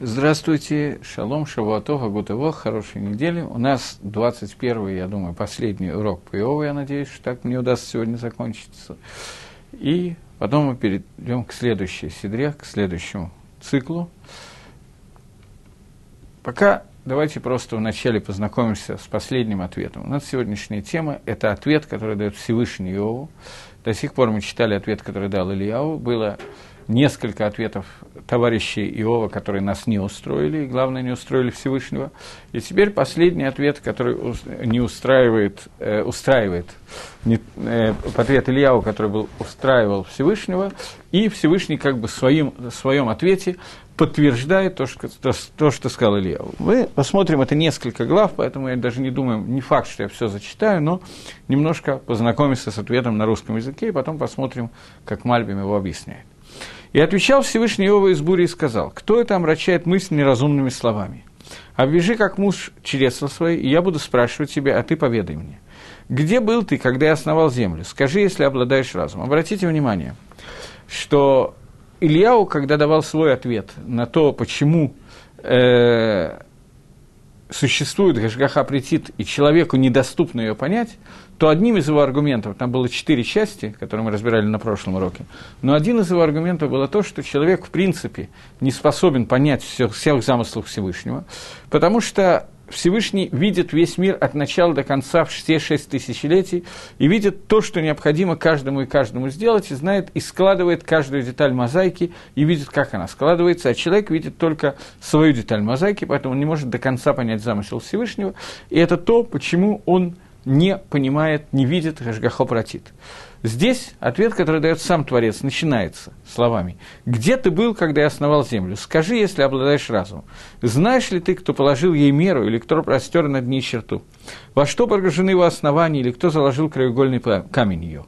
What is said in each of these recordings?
Здравствуйте, шалом, шавуатова, гутово, хорошей недели. У нас 21 я думаю, последний урок по Иову, я надеюсь, что так мне удастся сегодня закончиться. И потом мы перейдем к следующей седре, к следующему циклу. Пока давайте просто вначале познакомимся с последним ответом. У нас сегодняшняя тема – это ответ, который дает Всевышний Иову. До сих пор мы читали ответ, который дал Ильяу. Было несколько ответов товарищей Иова, которые нас не устроили, и, главное, не устроили Всевышнего. И теперь последний ответ, который не устраивает, э, устраивает не, э, ответ Ильяу, который был, устраивал Всевышнего, и Всевышний как бы в своим, своем ответе подтверждает то что, то, то, что сказал Илья. Мы посмотрим это несколько глав, поэтому я даже не думаю, не факт, что я все зачитаю, но немножко познакомимся с ответом на русском языке, и потом посмотрим, как Мальбим его объясняет. И отвечал Всевышний Иова из бури и сказал, кто это омрачает мысль неразумными словами? Обвяжи, как муж чресла свои, и я буду спрашивать тебя, а ты поведай мне. Где был ты, когда я основал землю? Скажи, если обладаешь разумом. Обратите внимание, что Ильяу, когда давал свой ответ на то, почему э, существует Гашгаха Претит, и человеку недоступно ее понять, то одним из его аргументов, там было четыре части, которые мы разбирали на прошлом уроке, но один из его аргументов было то, что человек в принципе не способен понять всех, всех замыслов Всевышнего, потому что Всевышний видит весь мир от начала до конца все шесть тысячелетий и видит то, что необходимо каждому и каждому сделать, и знает, и складывает каждую деталь мозаики, и видит, как она складывается, а человек видит только свою деталь мозаики, поэтому он не может до конца понять замысел Всевышнего, и это то, почему он не понимает, не видит Гашгахо Пратит. Здесь ответ, который дает сам Творец, начинается словами «Где ты был, когда я основал землю? Скажи, если обладаешь разумом. Знаешь ли ты, кто положил ей меру, или кто простер над ней черту? Во что погружены его основания, или кто заложил краеугольный камень ее?»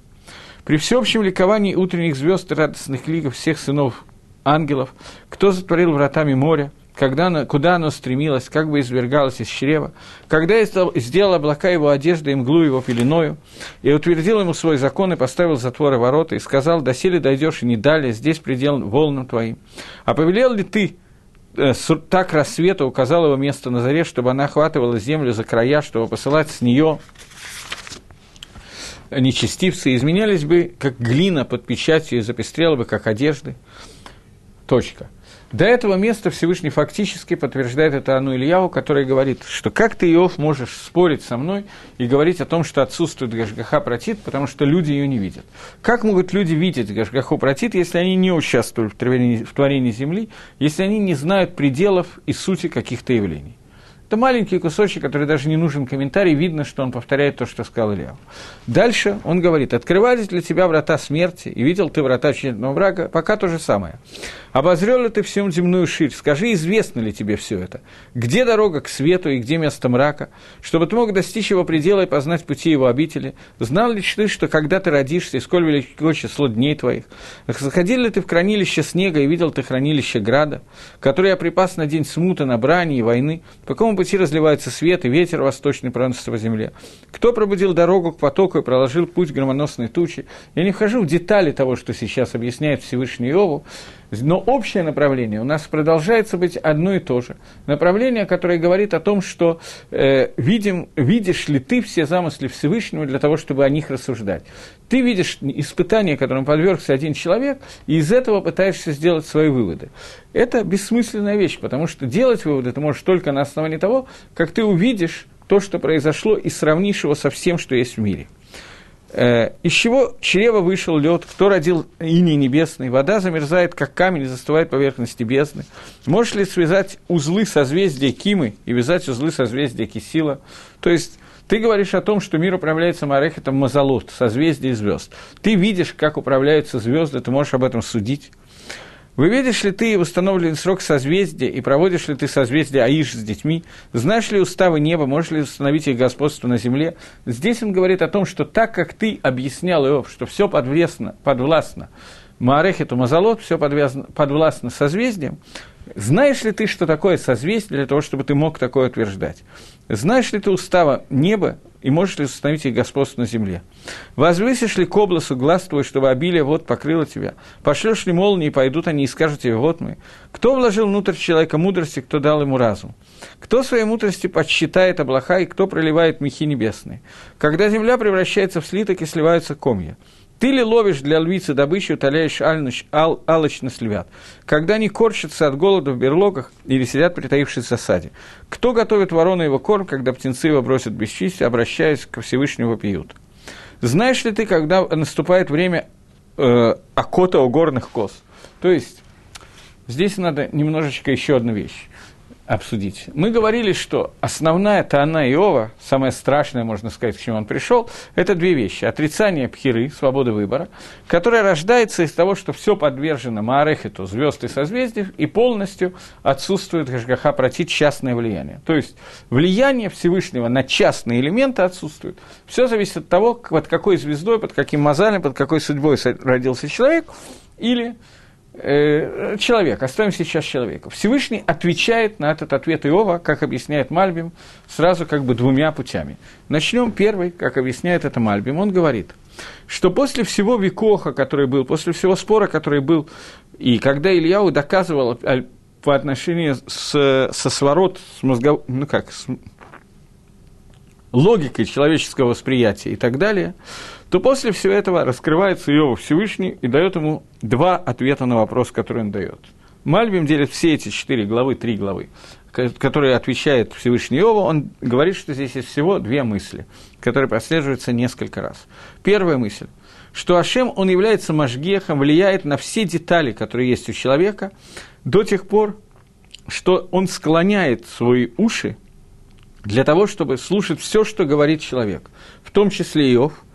При всеобщем ликовании утренних звезд и радостных лигов всех сынов ангелов, кто затворил вратами моря – когда оно, куда оно стремилось, как бы извергалось из чрева, когда сделал облака его одежды и мглу его пеленою, и утвердил ему свой закон и поставил затворы ворота, и сказал, доселе дойдешь и не далее, здесь предел волнам твоим. А повелел ли ты э, так рассвета, указал его место на заре, чтобы она охватывала землю за края, чтобы посылать с нее нечестивцы, изменялись бы, как глина под печатью, и запестрела бы, как одежды. Точка. До этого места Всевышний фактически подтверждает это Ану Ильяу, который говорит, что как ты, Иов, можешь спорить со мной и говорить о том, что отсутствует Гашгаха Протит, потому что люди ее не видят. Как могут люди видеть Гашгаху Протит, если они не участвуют в творении, в творении Земли, если они не знают пределов и сути каких-то явлений? Это маленький кусочек, который даже не нужен комментарий, видно, что он повторяет то, что сказал Илья. Дальше он говорит, открывались для тебя врата смерти, и видел ты врата членного врага, пока то же самое. Обозрел ли ты всю земную ширь? Скажи, известно ли тебе все это? Где дорога к свету и где место мрака? Чтобы ты мог достичь его предела и познать пути его обители? Знал ли ты, что когда ты родишься, и сколь велико число дней твоих? Заходил ли ты в хранилище снега и видел ты хранилище града, который я припас на день смуты, на брани и войны? По какому пути разливается свет и ветер восточный проносится по земле? Кто пробудил дорогу к потоку и проложил путь громоносной тучи? Я не вхожу в детали того, что сейчас объясняет Всевышний Иову, но общее направление у нас продолжается быть одно и то же. Направление, которое говорит о том, что э, видим, видишь ли ты все замыслы Всевышнего для того, чтобы о них рассуждать. Ты видишь испытание, которому подвергся один человек, и из этого пытаешься сделать свои выводы. Это бессмысленная вещь, потому что делать выводы ты можешь только на основании того, как ты увидишь то, что произошло, и сравнишь его со всем, что есть в мире. Э, из чего чрева вышел лед, кто родил иней небесный, вода замерзает, как камень, и застывает поверхности бездны. Можешь ли связать узлы созвездия Кимы и вязать узлы созвездия Кисила? То есть ты говоришь о том, что мир управляется Марехетом Мазалот, созвездие звезд. Ты видишь, как управляются звезды, ты можешь об этом судить. Выведешь ли ты установленный срок созвездия и проводишь ли ты созвездие Аиш с детьми? Знаешь ли уставы неба, можешь ли установить их господство на земле? Здесь он говорит о том, что так как ты объяснял Иов, что все подвластно, подвластно Маарехету Мазалот, все подвластно созвездиям, знаешь ли ты, что такое созвездие, для того, чтобы ты мог такое утверждать? Знаешь ли ты устава неба и можешь ли установить их господство на земле? Возвысишь ли к обласу глаз твой, чтобы обилие вот покрыло тебя? Пошлешь ли молнии, и пойдут они и скажут тебе, вот мы. Кто вложил внутрь человека мудрости, кто дал ему разум? Кто своей мудрости подсчитает облака, и кто проливает мехи небесные? Когда земля превращается в слиток и сливаются комья. Ты ли ловишь для львицы добычу, утоляешь алчность ал, алочность львят? Когда они корчатся от голода в берлогах или сидят, притаившись в засаде? Кто готовит ворону его корм, когда птенцы его бросят бесчестие, обращаясь к Всевышнему пьют? Знаешь ли ты, когда наступает время э, окота у горных коз? То есть, здесь надо немножечко еще одну вещь обсудить. Мы говорили, что основная Таана Иова, самое страшное, можно сказать, к чему он пришел, это две вещи. Отрицание пхиры, свободы выбора, которая рождается из того, что все подвержено Маарехету, звезд и созвездий, и полностью отсутствует Гашгаха против частное влияние. То есть влияние Всевышнего на частные элементы отсутствует. Все зависит от того, под какой звездой, под каким мозалем, под какой судьбой родился человек, или э, человек, оставим сейчас человека. Всевышний отвечает на этот ответ Иова, как объясняет Мальбим, сразу как бы двумя путями. Начнем первый, как объясняет это Мальбим. Он говорит, что после всего векоха, который был, после всего спора, который был, и когда Ильяу доказывал по отношению с, со сворот, с мозгов... ну как, с логикой человеческого восприятия и так далее, то после всего этого раскрывается Иова Всевышний и дает ему два ответа на вопрос, который он дает. Мальбим делит все эти четыре главы, три главы, которые отвечает Всевышний Иова, он говорит, что здесь есть всего две мысли, которые прослеживаются несколько раз. Первая мысль, что Ашем, он является мажгехом, влияет на все детали, которые есть у человека, до тех пор, что он склоняет свои уши для того, чтобы слушать все, что говорит человек, в том числе Иов –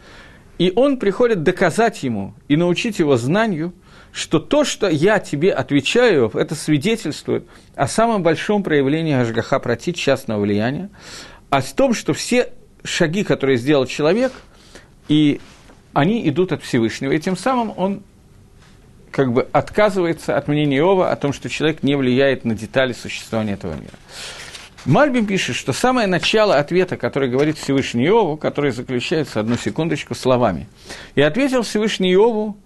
и он приходит доказать ему и научить его знанию, что то, что я тебе отвечаю, это свидетельствует о самом большом проявлении Ашгаха против частного влияния, о том, что все шаги, которые сделал человек, и они идут от Всевышнего, и тем самым он как бы отказывается от мнения Иова о том, что человек не влияет на детали существования этого мира. Мальбим пишет, что самое начало ответа, который говорит Всевышний Иову, который заключается, одну секундочку, словами. «И ответил Всевышний Иову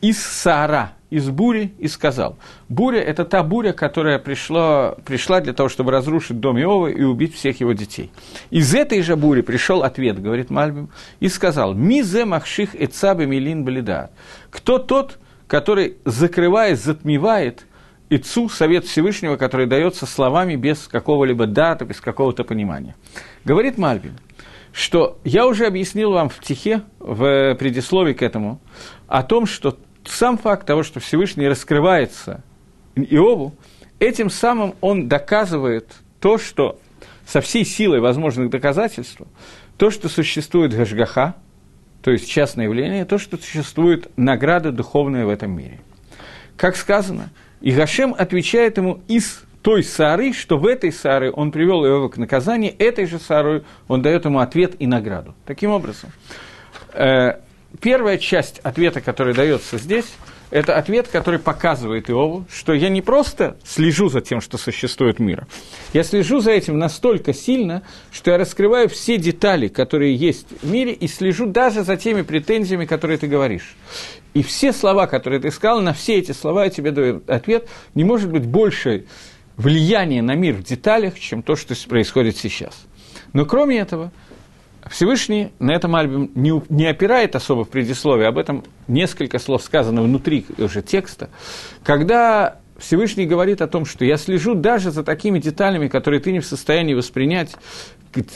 из Саара, из бури, и сказал, буря – это та буря, которая пришла, пришла для того, чтобы разрушить дом Иова и убить всех его детей. Из этой же бури пришел ответ, говорит Мальбим, и сказал, «Мизе махших эцабе милин блида». Кто тот, который, закрывая, затмевает – Ицу, совет Всевышнего, который дается словами без какого-либо дата, без какого-то понимания. Говорит Мальбин, что я уже объяснил вам в стихе, в предисловии к этому, о том, что сам факт того, что Всевышний раскрывается Иову, этим самым он доказывает то, что со всей силой возможных доказательств, то, что существует Гашгаха, то есть частное явление, то, что существует награда духовная в этом мире. Как сказано – и Гашем отвечает ему из той сары, что в этой сары он привел его к наказанию, этой же сарой он дает ему ответ и награду. Таким образом, э, первая часть ответа, который дается здесь, это ответ, который показывает Иову, что я не просто слежу за тем, что существует мир, я слежу за этим настолько сильно, что я раскрываю все детали, которые есть в мире, и слежу даже за теми претензиями, которые ты говоришь. И все слова, которые ты сказал, на все эти слова я тебе даю ответ, не может быть больше влияния на мир в деталях, чем то, что происходит сейчас. Но кроме этого, Всевышний на этом альбоме не, опирает особо в предисловии, об этом несколько слов сказано внутри уже текста, когда Всевышний говорит о том, что я слежу даже за такими деталями, которые ты не в состоянии воспринять,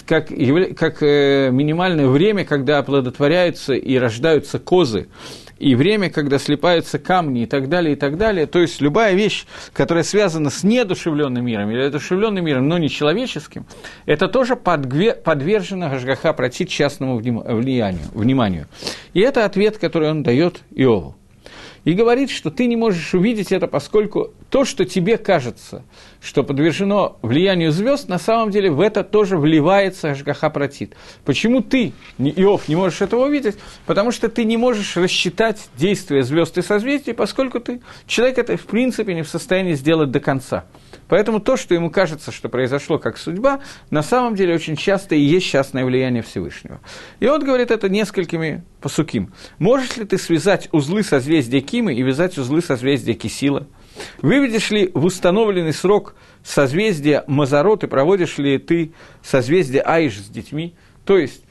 как, как э, минимальное время, когда оплодотворяются и рождаются козы, и время, когда слипаются камни и так далее, и так далее. То есть любая вещь, которая связана с неодушевленным миром или одушевленным миром, но не человеческим, это тоже подвержено Гашгаха против частному влиянию, вниманию. И это ответ, который он дает Иову. И говорит, что ты не можешь увидеть это, поскольку то, что тебе кажется, что подвержено влиянию звезд, на самом деле в это тоже вливается Ашгаха Протит. Почему ты, Иов, не можешь этого увидеть? Потому что ты не можешь рассчитать действия звезд и созвездий, поскольку ты, человек это в принципе не в состоянии сделать до конца. Поэтому то, что ему кажется, что произошло как судьба, на самом деле очень часто и есть частное влияние Всевышнего. И он говорит это несколькими посуким. Можешь ли ты связать узлы созвездия Кимы и вязать узлы созвездия Кисила – Выведешь ли в установленный срок созвездие Мазарот и проводишь ли ты созвездие Аиш с детьми? То есть,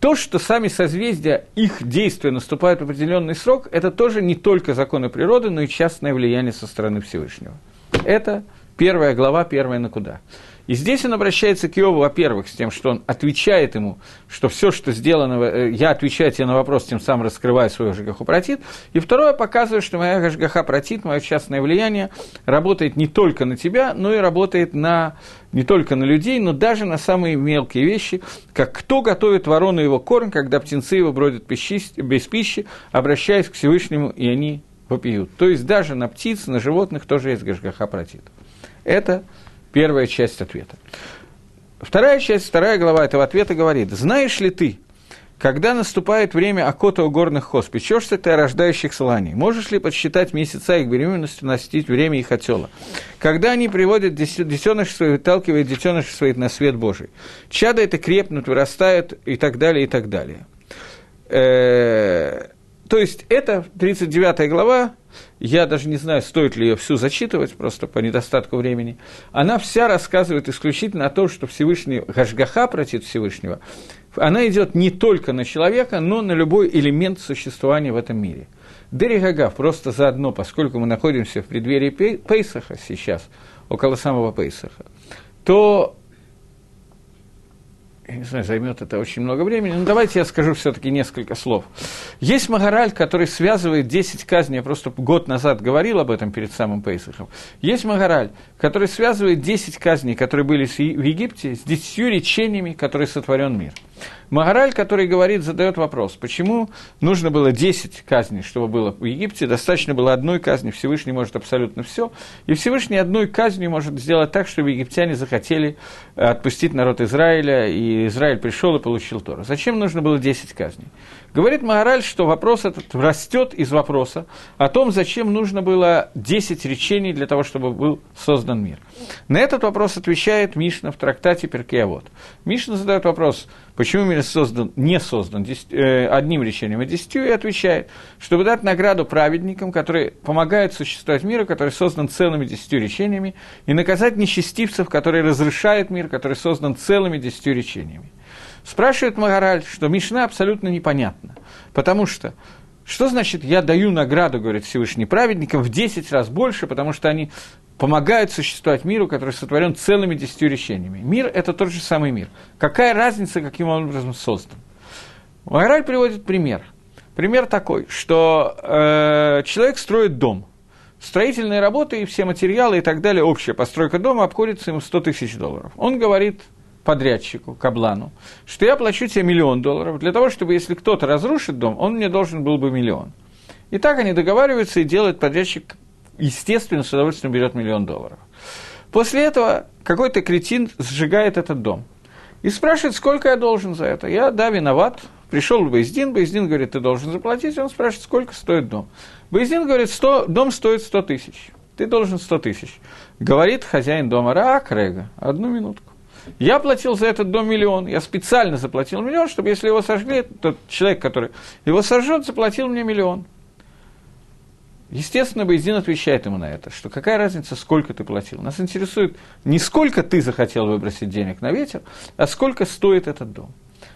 то, что сами созвездия, их действия наступают в определенный срок, это тоже не только законы природы, но и частное влияние со стороны Всевышнего. Это первая глава, первая на куда. И здесь он обращается к Иову, во-первых, с тем, что он отвечает ему, что все, что сделано, э, я отвечаю тебе на вопрос, тем самым раскрываю свою Жгаху Протит. И второе, показываю, что моя Жгаха Протит, мое частное влияние, работает не только на тебя, но и работает на, не только на людей, но даже на самые мелкие вещи, как кто готовит ворону его корм, когда птенцы его бродят без пищи, обращаясь к Всевышнему, и они вопиют. То есть даже на птиц, на животных тоже есть Гашгаха Протит. Это Первая часть ответа. Вторая часть, вторая глава этого ответа говорит, «Знаешь ли ты, когда наступает время окота у горных хоз, печешься ты о рождающих сланий? Можешь ли подсчитать месяца их беременности, носить время их отела? Когда они приводят детеныш свой, выталкивают детеныш своих на свет Божий. Чада это крепнут, вырастают и так далее, и так далее. То есть это 39 глава, я даже не знаю, стоит ли ее всю зачитывать, просто по недостатку времени, она вся рассказывает исключительно о том, что Всевышний, Гашгаха против Всевышнего, она идет не только на человека, но на любой элемент существования в этом мире. Дерегагав просто заодно, поскольку мы находимся в преддверии Пейсаха сейчас, около самого Пейсаха, то не знаю, займет это очень много времени, но давайте я скажу все-таки несколько слов. Есть Магараль, который связывает 10 казней, я просто год назад говорил об этом перед самым Пейсахом. Есть Магараль, который связывает 10 казней, которые были в Египте, с 10 речениями, которые сотворен мир. Магараль, который говорит, задает вопрос, почему нужно было 10 казней, чтобы было в Египте, достаточно было одной казни, Всевышний может абсолютно все, и Всевышний одной казнью может сделать так, чтобы египтяне захотели отпустить народ Израиля, и Израиль пришел и получил Тору. Зачем нужно было 10 казней? Говорит Магараль, что вопрос этот растет из вопроса о том, зачем нужно было 10 речений для того, чтобы был создан мир. На этот вопрос отвечает Мишна в трактате Перкеавод. Мишна задает вопрос, почему мир создан, не создан э, одним речением, а десятью, и отвечает, чтобы дать награду праведникам, которые помогают существовать миру, который создан целыми десятью речениями, и наказать нечестивцев, которые разрушают мир, который создан целыми десятью речениями. Спрашивает Магараль, что Мишна абсолютно непонятна, потому что что значит «я даю награду», говорит Всевышний, праведникам в 10 раз больше, потому что они помогают существовать миру, который сотворен целыми десятью решениями. Мир – это тот же самый мир. Какая разница, каким образом создан? Магараль приводит пример. Пример такой, что э, человек строит дом. Строительные работы и все материалы и так далее, общая постройка дома обходится ему 100 тысяч долларов. Он говорит подрядчику, каблану, что я плачу тебе миллион долларов для того, чтобы если кто-то разрушит дом, он мне должен был бы миллион. И так они договариваются и делают подрядчик, естественно, с удовольствием берет миллион долларов. После этого какой-то кретин сжигает этот дом и спрашивает, сколько я должен за это. Я, да, виноват. Пришел Бейздин, Бейздин говорит, ты должен заплатить, он спрашивает, сколько стоит дом. Бейздин говорит, 100, дом стоит 100 тысяч, ты должен 100 тысяч. Говорит хозяин дома, рак, Рега, одну минутку. Я платил за этот дом миллион, я специально заплатил миллион, чтобы если его сожгли, тот человек, который его сожжет, заплатил мне миллион. Естественно, Бейздин отвечает ему на это, что какая разница, сколько ты платил. Нас интересует не сколько ты захотел выбросить денег на ветер, а сколько стоит этот дом.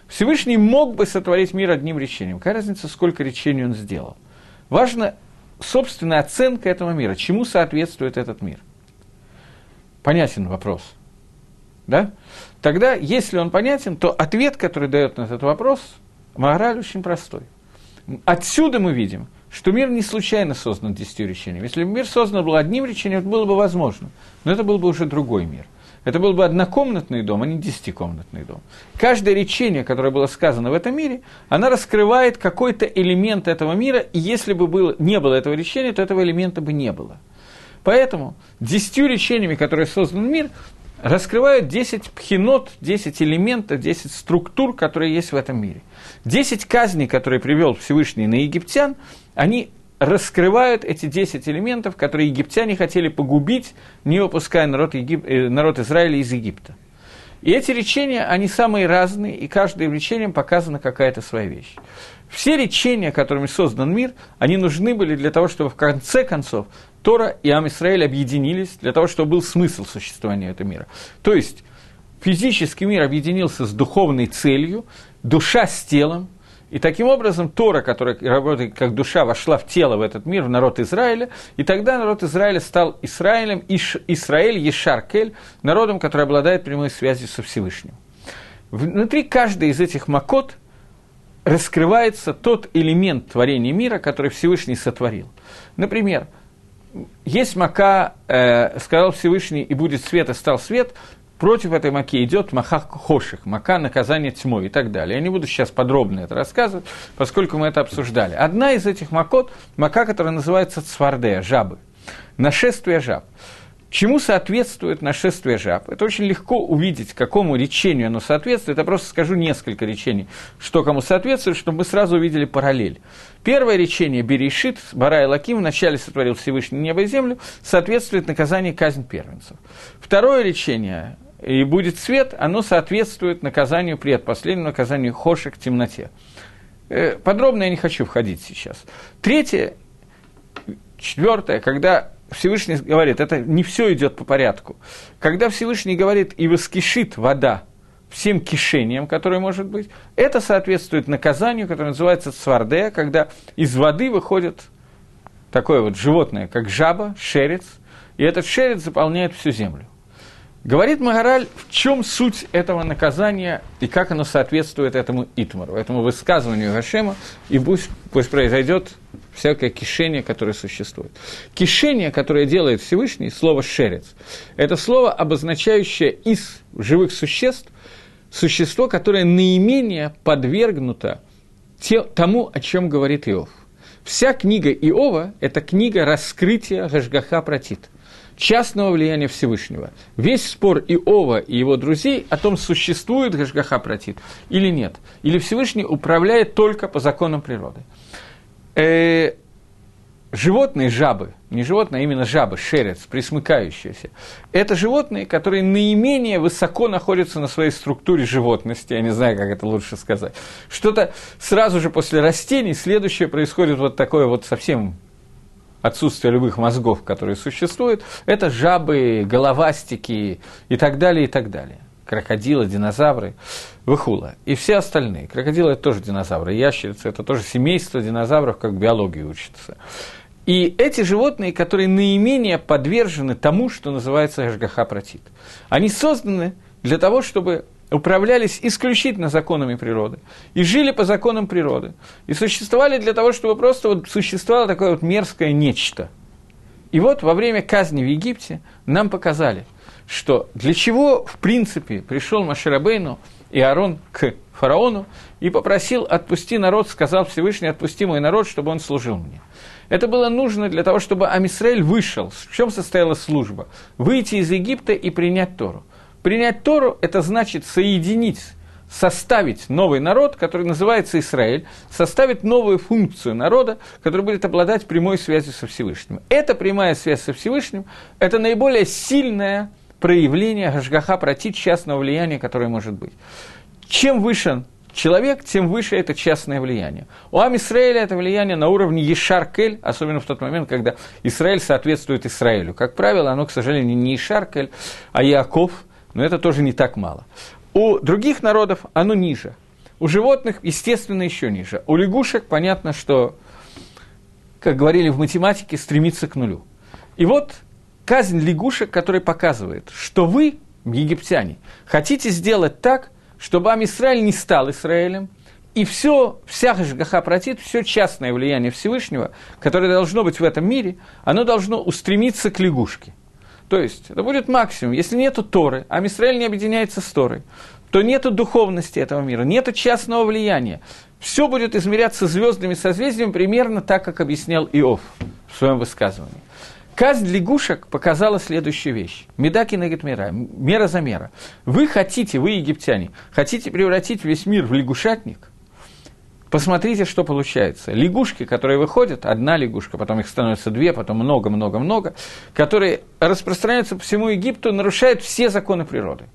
Всевышний мог бы сотворить мир одним речением. Какая разница, сколько речений он сделал. Важно собственная оценка этого мира, чему соответствует этот мир. Понятен вопрос – да? Тогда, если он понятен, то ответ, который дает на этот вопрос, мораль очень простой. Отсюда мы видим, что мир не случайно создан десятью речениями. Если бы мир создан был одним речением, это было бы возможно. Но это был бы уже другой мир. Это был бы однокомнатный дом, а не десятикомнатный дом. Каждое речение, которое было сказано в этом мире, оно раскрывает какой-то элемент этого мира, и если бы было, не было этого речения, то этого элемента бы не было. Поэтому десятью речениями, которые создан мир, раскрывают 10 пхинот, 10 элементов, 10 структур, которые есть в этом мире. 10 казней, которые привел Всевышний на египтян, они раскрывают эти 10 элементов, которые египтяне хотели погубить, не выпуская народ, Егип... Э, народ Израиля из Египта. И эти речения, они самые разные, и каждым речением показана какая-то своя вещь. Все речения, которыми создан мир, они нужны были для того, чтобы в конце концов Тора и Ам Исраэль объединились для того, чтобы был смысл существования этого мира. То есть физический мир объединился с духовной целью, душа с телом, и таким образом Тора, которая работает как душа, вошла в тело, в этот мир, в народ Израиля, и тогда народ Израиля стал Израилем, Иш, Израиль Ешаркель, народом, который обладает прямой связью со Всевышним. Внутри каждой из этих макот раскрывается тот элемент творения мира, который Всевышний сотворил. Например, есть мака, э, сказал Всевышний, и будет свет, и стал свет, против этой маки идет маха хоших, мака наказание тьмой и так далее. Я не буду сейчас подробно это рассказывать, поскольку мы это обсуждали. Одна из этих макот, мака, которая называется цвардея, жабы, нашествие жаб. Чему соответствует нашествие жаб? Это очень легко увидеть, какому речению оно соответствует. Я просто скажу несколько речений, что кому соответствует, чтобы мы сразу увидели параллель. Первое речение Берешит, Бара и Лаким, вначале сотворил Всевышний небо и землю, соответствует наказанию казнь первенцев. Второе речение и будет свет, оно соответствует наказанию, предпоследнему наказанию хошек, темноте. Э, подробно я не хочу входить сейчас. Третье, четвертое, когда Всевышний говорит, это не все идет по порядку. Когда Всевышний говорит и воскишит вода всем кишениям, которые может быть, это соответствует наказанию, которое называется цвардея, когда из воды выходит такое вот животное, как жаба, шерец, и этот шерец заполняет всю землю. Говорит Магараль, в чем суть этого наказания и как оно соответствует этому итмару, этому высказыванию Гашема, и пусть, пусть произойдет всякое кишение, которое существует. Кишение, которое делает Всевышний, слово «шерец», это слово, обозначающее из живых существ существо, которое наименее подвергнуто те, тому, о чем говорит Иов. Вся книга Иова – это книга раскрытия Гашгаха Протит – частного влияния Всевышнего. Весь спор Иова и его друзей о том, существует Гашгаха Протит или нет. Или Всевышний управляет только по законам природы. Э, животные жабы, не животные, а именно жабы, шерец, присмыкающиеся, это животные, которые наименее высоко находятся на своей структуре животности, я не знаю, как это лучше сказать. Что-то сразу же после растений, следующее происходит вот такое вот совсем отсутствие любых мозгов, которые существуют, это жабы, головастики и так далее, и так далее. Крокодилы, динозавры, выхула. И все остальные. Крокодилы – это тоже динозавры, ящерицы – это тоже семейство динозавров, как биологии учатся. И эти животные, которые наименее подвержены тому, что называется Ашгаха Протит, они созданы для того, чтобы управлялись исключительно законами природы и жили по законам природы, и существовали для того, чтобы просто вот существовало такое вот мерзкое нечто. И вот во время казни в Египте нам показали, что для чего, в принципе, пришел Маширабейну и Аарон к фараону и попросил «отпусти народ», сказал Всевышний «отпусти мой народ, чтобы он служил мне». Это было нужно для того, чтобы Амисраэль вышел. В чем состояла служба? Выйти из Египта и принять Тору – Принять Тору – это значит соединить, составить новый народ, который называется Израиль, составить новую функцию народа, который будет обладать прямой связью со Всевышним. Эта прямая связь со Всевышним – это наиболее сильное проявление Гашгаха против частного влияния, которое может быть. Чем выше человек, тем выше это частное влияние. У Ам Исраэля это влияние на уровне Ешаркель, особенно в тот момент, когда Израиль соответствует Израилю. Как правило, оно, к сожалению, не Ешаркель, а Яков – но это тоже не так мало. У других народов оно ниже. У животных, естественно, еще ниже. У лягушек понятно, что, как говорили в математике, стремится к нулю. И вот казнь лягушек, которая показывает, что вы, египтяне, хотите сделать так, чтобы Амисраиль не стал Израилем, и все, вся Гашгаха протит, все частное влияние Всевышнего, которое должно быть в этом мире, оно должно устремиться к лягушке – то есть, это будет максимум. Если нету Торы, а Мисраэль не объединяется с Торой, то нету духовности этого мира, нету частного влияния. Все будет измеряться звездными созвездиями примерно так, как объяснял Иов в своем высказывании. Казнь лягушек показала следующую вещь. Медаки нагет мира, мера за мера. Вы хотите, вы египтяне, хотите превратить весь мир в лягушатник – Посмотрите, что получается. Лягушки, которые выходят, одна лягушка, потом их становится две, потом много-много-много, которые распространяются по всему Египту, нарушают все законы природы.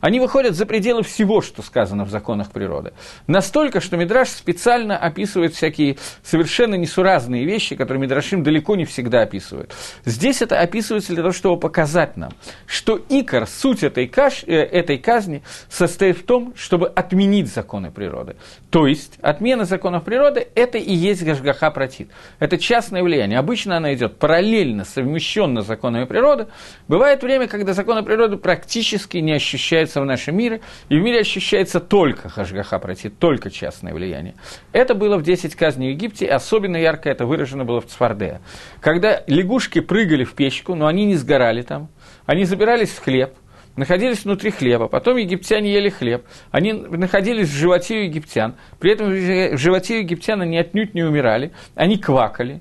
Они выходят за пределы всего, что сказано в законах природы. Настолько, что Мидраш специально описывает всякие совершенно несуразные вещи, которые Мидрашим далеко не всегда описывают. Здесь это описывается для того, чтобы показать нам, что икор, суть этой, каш, э, этой казни состоит в том, чтобы отменить законы природы. То есть, отмена законов природы – это и есть Гашгаха Протит. Это частное влияние. Обычно она идет параллельно, совмещенно с законами природы. Бывает время, когда законы природы практически не ощущаются ощущается в нашем мире, и в мире ощущается только хашгаха пройти, только частное влияние. Это было в 10 казней в Египте, и особенно ярко это выражено было в Цфардея. Когда лягушки прыгали в печку, но они не сгорали там, они забирались в хлеб, находились внутри хлеба, потом египтяне ели хлеб, они находились в животе у египтян, при этом в животе у египтян они отнюдь не умирали, они квакали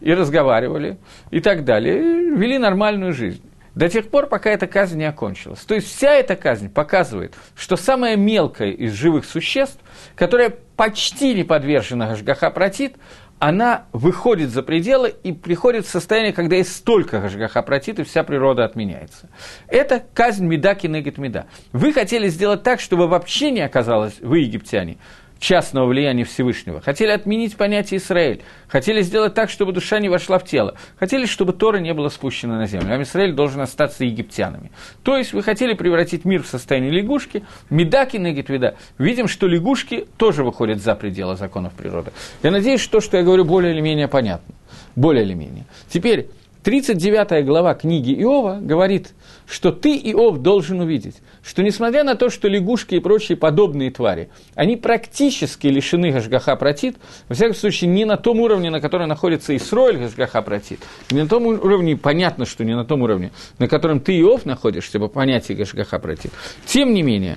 и разговаривали и так далее, и вели нормальную жизнь до тех пор, пока эта казнь не окончилась. То есть вся эта казнь показывает, что самая мелкая из живых существ, которая почти не подвержена Гашгаха Протит, она выходит за пределы и приходит в состояние, когда есть столько Гашгаха Протит, и вся природа отменяется. Это казнь Меда Кенегет Меда. Вы хотели сделать так, чтобы вообще не оказалось, вы, египтяне, частного влияния Всевышнего. Хотели отменить понятие Израиль. Хотели сделать так, чтобы душа не вошла в тело. Хотели, чтобы Тора не была спущена на землю. А Израиль должен остаться египтянами. То есть вы хотели превратить мир в состояние лягушки. Медаки Негитвида. Видим, что лягушки тоже выходят за пределы законов природы. Я надеюсь, что то, что я говорю, более или менее понятно. Более или менее. Теперь, 39 глава книги Иова говорит, что ты, Иов, должен увидеть, что несмотря на то, что лягушки и прочие подобные твари, они практически лишены Гашгаха Протит, во всяком случае, не на том уровне, на котором находится Исроэль Гашгаха Протит, не на том уровне, понятно, что не на том уровне, на котором ты, Иов, находишься по понятию Гашгаха Протит. Тем не менее,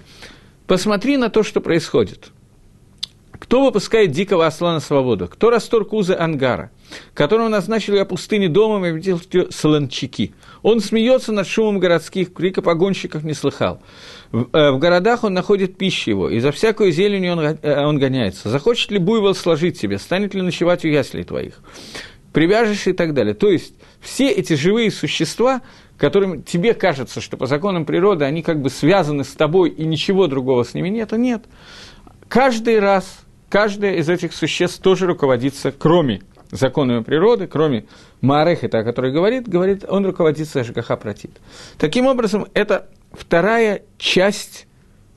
посмотри на то, что происходит – кто выпускает дикого осла на свободу? Кто расторг узы ангара? Которого назначили о пустыне домом и видел солончаки. Он смеется над шумом городских, крика погонщиков не слыхал. В, э, в городах он находит пищу его, и за всякую зелень он, э, он гоняется. Захочет ли буйвол сложить себе, станет ли ночевать у яслей твоих? Привяжешь и так далее. То есть, все эти живые существа, которым тебе кажется, что по законам природы они как бы связаны с тобой и ничего другого с ними нет, а нет. Каждый раз каждое из этих существ тоже руководится, кроме законами природы, кроме Маарехета, о которой говорит, говорит, он руководится ЖКХ Протит. Таким образом, это вторая часть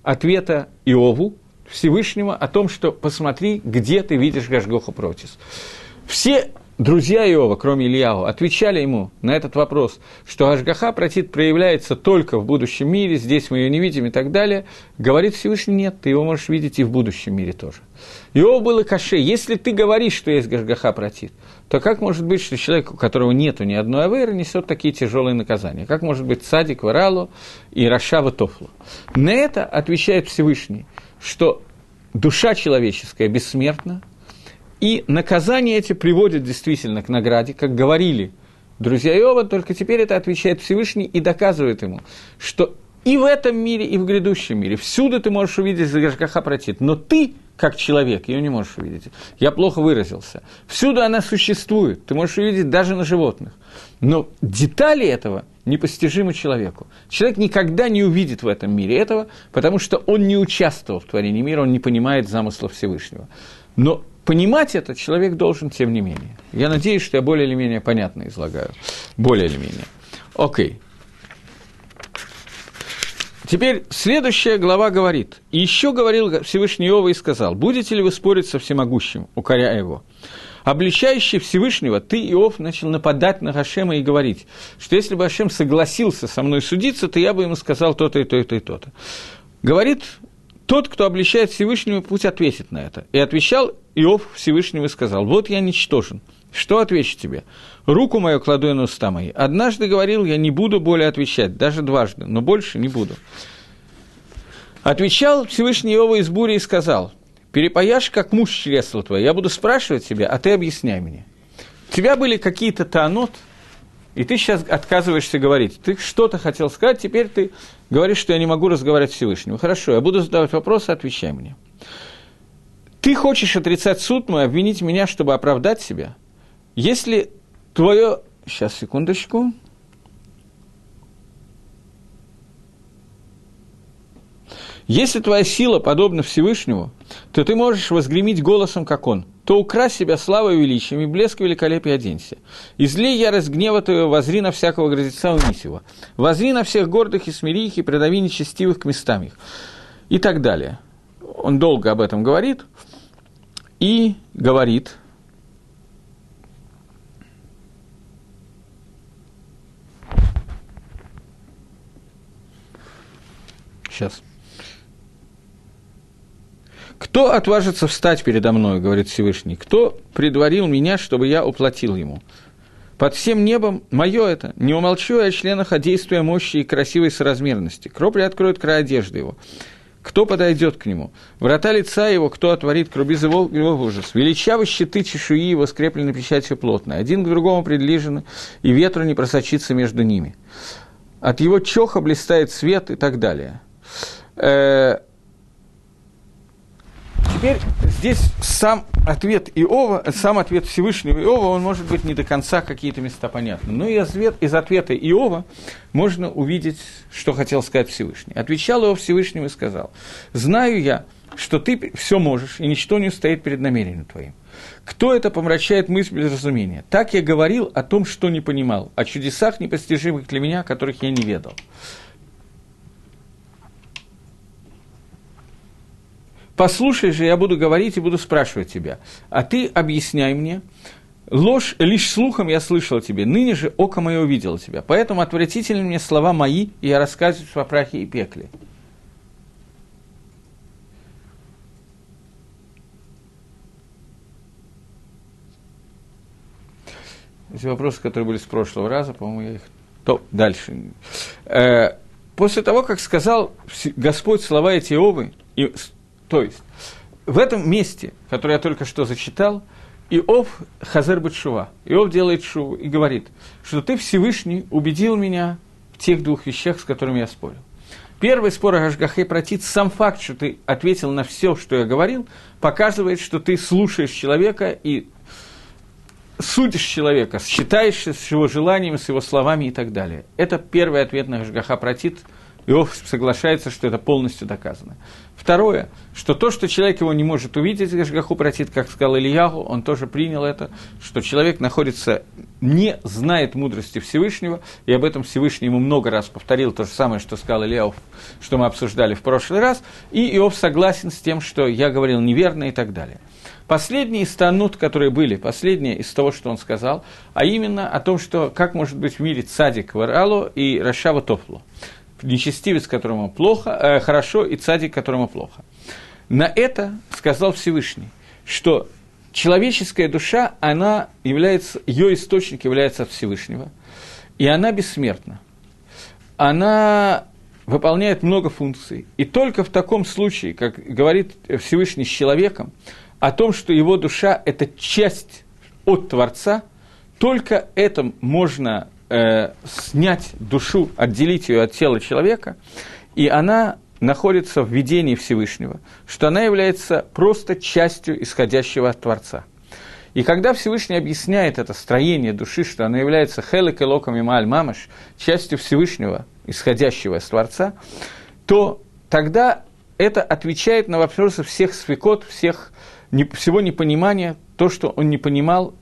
ответа Иову, Всевышнего, о том, что посмотри, где ты видишь Гашгоха Протис. Все друзья Иова, кроме Ильяу, отвечали ему на этот вопрос, что Ашгаха протит проявляется только в будущем мире, здесь мы ее не видим и так далее, говорит Всевышний, нет, ты его можешь видеть и в будущем мире тоже. Иов было каше. Если ты говоришь, что есть Гашгаха протит, то как может быть, что человек, у которого нету ни одной аверы, несет такие тяжелые наказания? Как может быть Садик, Варалу и Рашава Тофлу? На это отвечает Всевышний, что душа человеческая бессмертна, и наказание эти приводят действительно к награде, как говорили друзья Иова, только теперь это отвечает Всевышний и доказывает ему, что и в этом мире, и в грядущем мире, всюду ты можешь увидеть Загашгаха протит, но ты, как человек, ее не можешь увидеть. Я плохо выразился. Всюду она существует, ты можешь увидеть даже на животных. Но детали этого непостижимы человеку. Человек никогда не увидит в этом мире этого, потому что он не участвовал в творении мира, он не понимает замысла Всевышнего. Но понимать это человек должен тем не менее. Я надеюсь, что я более или менее понятно излагаю. Более или менее. Окей. Теперь следующая глава говорит. «И еще говорил Всевышний Иова и сказал, будете ли вы спорить со всемогущим, укоряя его?» Обличающий Всевышнего, ты, Иов, начал нападать на Гашема и говорить, что если бы Гашем согласился со мной судиться, то я бы ему сказал то-то и то-то и то-то. Говорит тот, кто обличает Всевышнего, пусть ответит на это. И отвечал Иов Всевышнему и сказал, вот я ничтожен. Что отвечу тебе? Руку мою кладу я на уста мои. Однажды говорил, я не буду более отвечать, даже дважды, но больше не буду. Отвечал Всевышний Иова из бури и сказал, перепаяшь, как муж чресла твой, я буду спрашивать тебя, а ты объясняй мне. У тебя были какие-то таанот, и ты сейчас отказываешься говорить. Ты что-то хотел сказать, теперь ты говоришь, что я не могу разговаривать с Всевышним. Хорошо, я буду задавать вопросы, отвечай мне. Ты хочешь отрицать суд мой, обвинить меня, чтобы оправдать себя? Если твое... Сейчас, секундочку. Если твоя сила подобна Всевышнему, то ты можешь возгремить голосом, как он, то укрась себя славой величием, и блеск великолепия оденься. Излей ярость гнева твоего, возри на всякого грозеца унись его. Возри на всех гордых и смири их, и предави нечестивых к местам их. И так далее. Он долго об этом говорит и говорит, Сейчас. Кто отважится встать передо мной, говорит Всевышний? Кто предварил меня, чтобы я уплатил ему? Под всем небом мое это. Не умолчу я о членах, о действия мощи и красивой соразмерности. Кропли откроет край одежды его. Кто подойдет к нему? Врата лица его, кто отворит крубиз его, его ужас. Величавы щиты чешуи его скреплены печатью плотно. Один к другому приближены, и ветру не просочится между ними. От его чоха блистает свет и так далее. Теперь здесь сам ответ Иова, сам ответ Всевышнего Иова, он может быть не до конца какие-то места понятны. Но и из ответа Иова можно увидеть, что хотел сказать Всевышний. Отвечал Иов Всевышнему и сказал, «Знаю я, что ты все можешь, и ничто не устоит перед намерением твоим. Кто это помрачает мысль без разумения? Так я говорил о том, что не понимал, о чудесах непостижимых для меня, которых я не ведал. Послушай же, я буду говорить и буду спрашивать тебя. А ты объясняй мне. Ложь лишь слухом я слышал тебе, ныне же око мое увидело тебя. Поэтому отвратительны мне слова мои, и я рассказываю о прахе и пекле. Эти вопросы, которые были с прошлого раза, по-моему, я их... То, дальше. Э, после того, как сказал Господь слова эти Овы, и то есть, в этом месте, которое я только что зачитал, Иов חוזר בתשובה. Иов делает תשובה и говорит, что ты Всевышний убедил меня в тех двух вещах, с которыми я спорил. Первый спор о השגחה פרטית, сам факт, что ты ответил на все, что я говорил, показывает, что ты слушаешь человека и судишь человека, считаешься с его желаниями, с его словами и так далее. Это первый ответ на השגחה פרטית. Иов соглашается, что это полностью доказано. Второе, что то, что человек его не может увидеть, Гашгаху протит, как сказал Ильягу, он тоже принял это, что человек находится, не знает мудрости Всевышнего, и об этом Всевышний ему много раз повторил то же самое, что сказал Ильяу, что мы обсуждали в прошлый раз, и Иов согласен с тем, что я говорил неверно и так далее. Последние из танут, которые были, последние из того, что он сказал, а именно о том, что как может быть в мире цадик варалу и рашава тофлу нечестивец, которому плохо, э, хорошо, и цадик, которому плохо. На это сказал Всевышний, что человеческая душа, она является, ее источник является от Всевышнего, и она бессмертна. Она выполняет много функций. И только в таком случае, как говорит Всевышний с человеком, о том, что его душа – это часть от Творца, только это можно э, снять душу, отделить ее от тела человека, и она находится в видении Всевышнего, что она является просто частью исходящего от Творца. И когда Всевышний объясняет это строение души, что она является хелек и локом и мааль мамаш, частью Всевышнего, исходящего из Творца, то тогда это отвечает на вопросы всех свекот, всех, всего непонимания, то, что он не понимал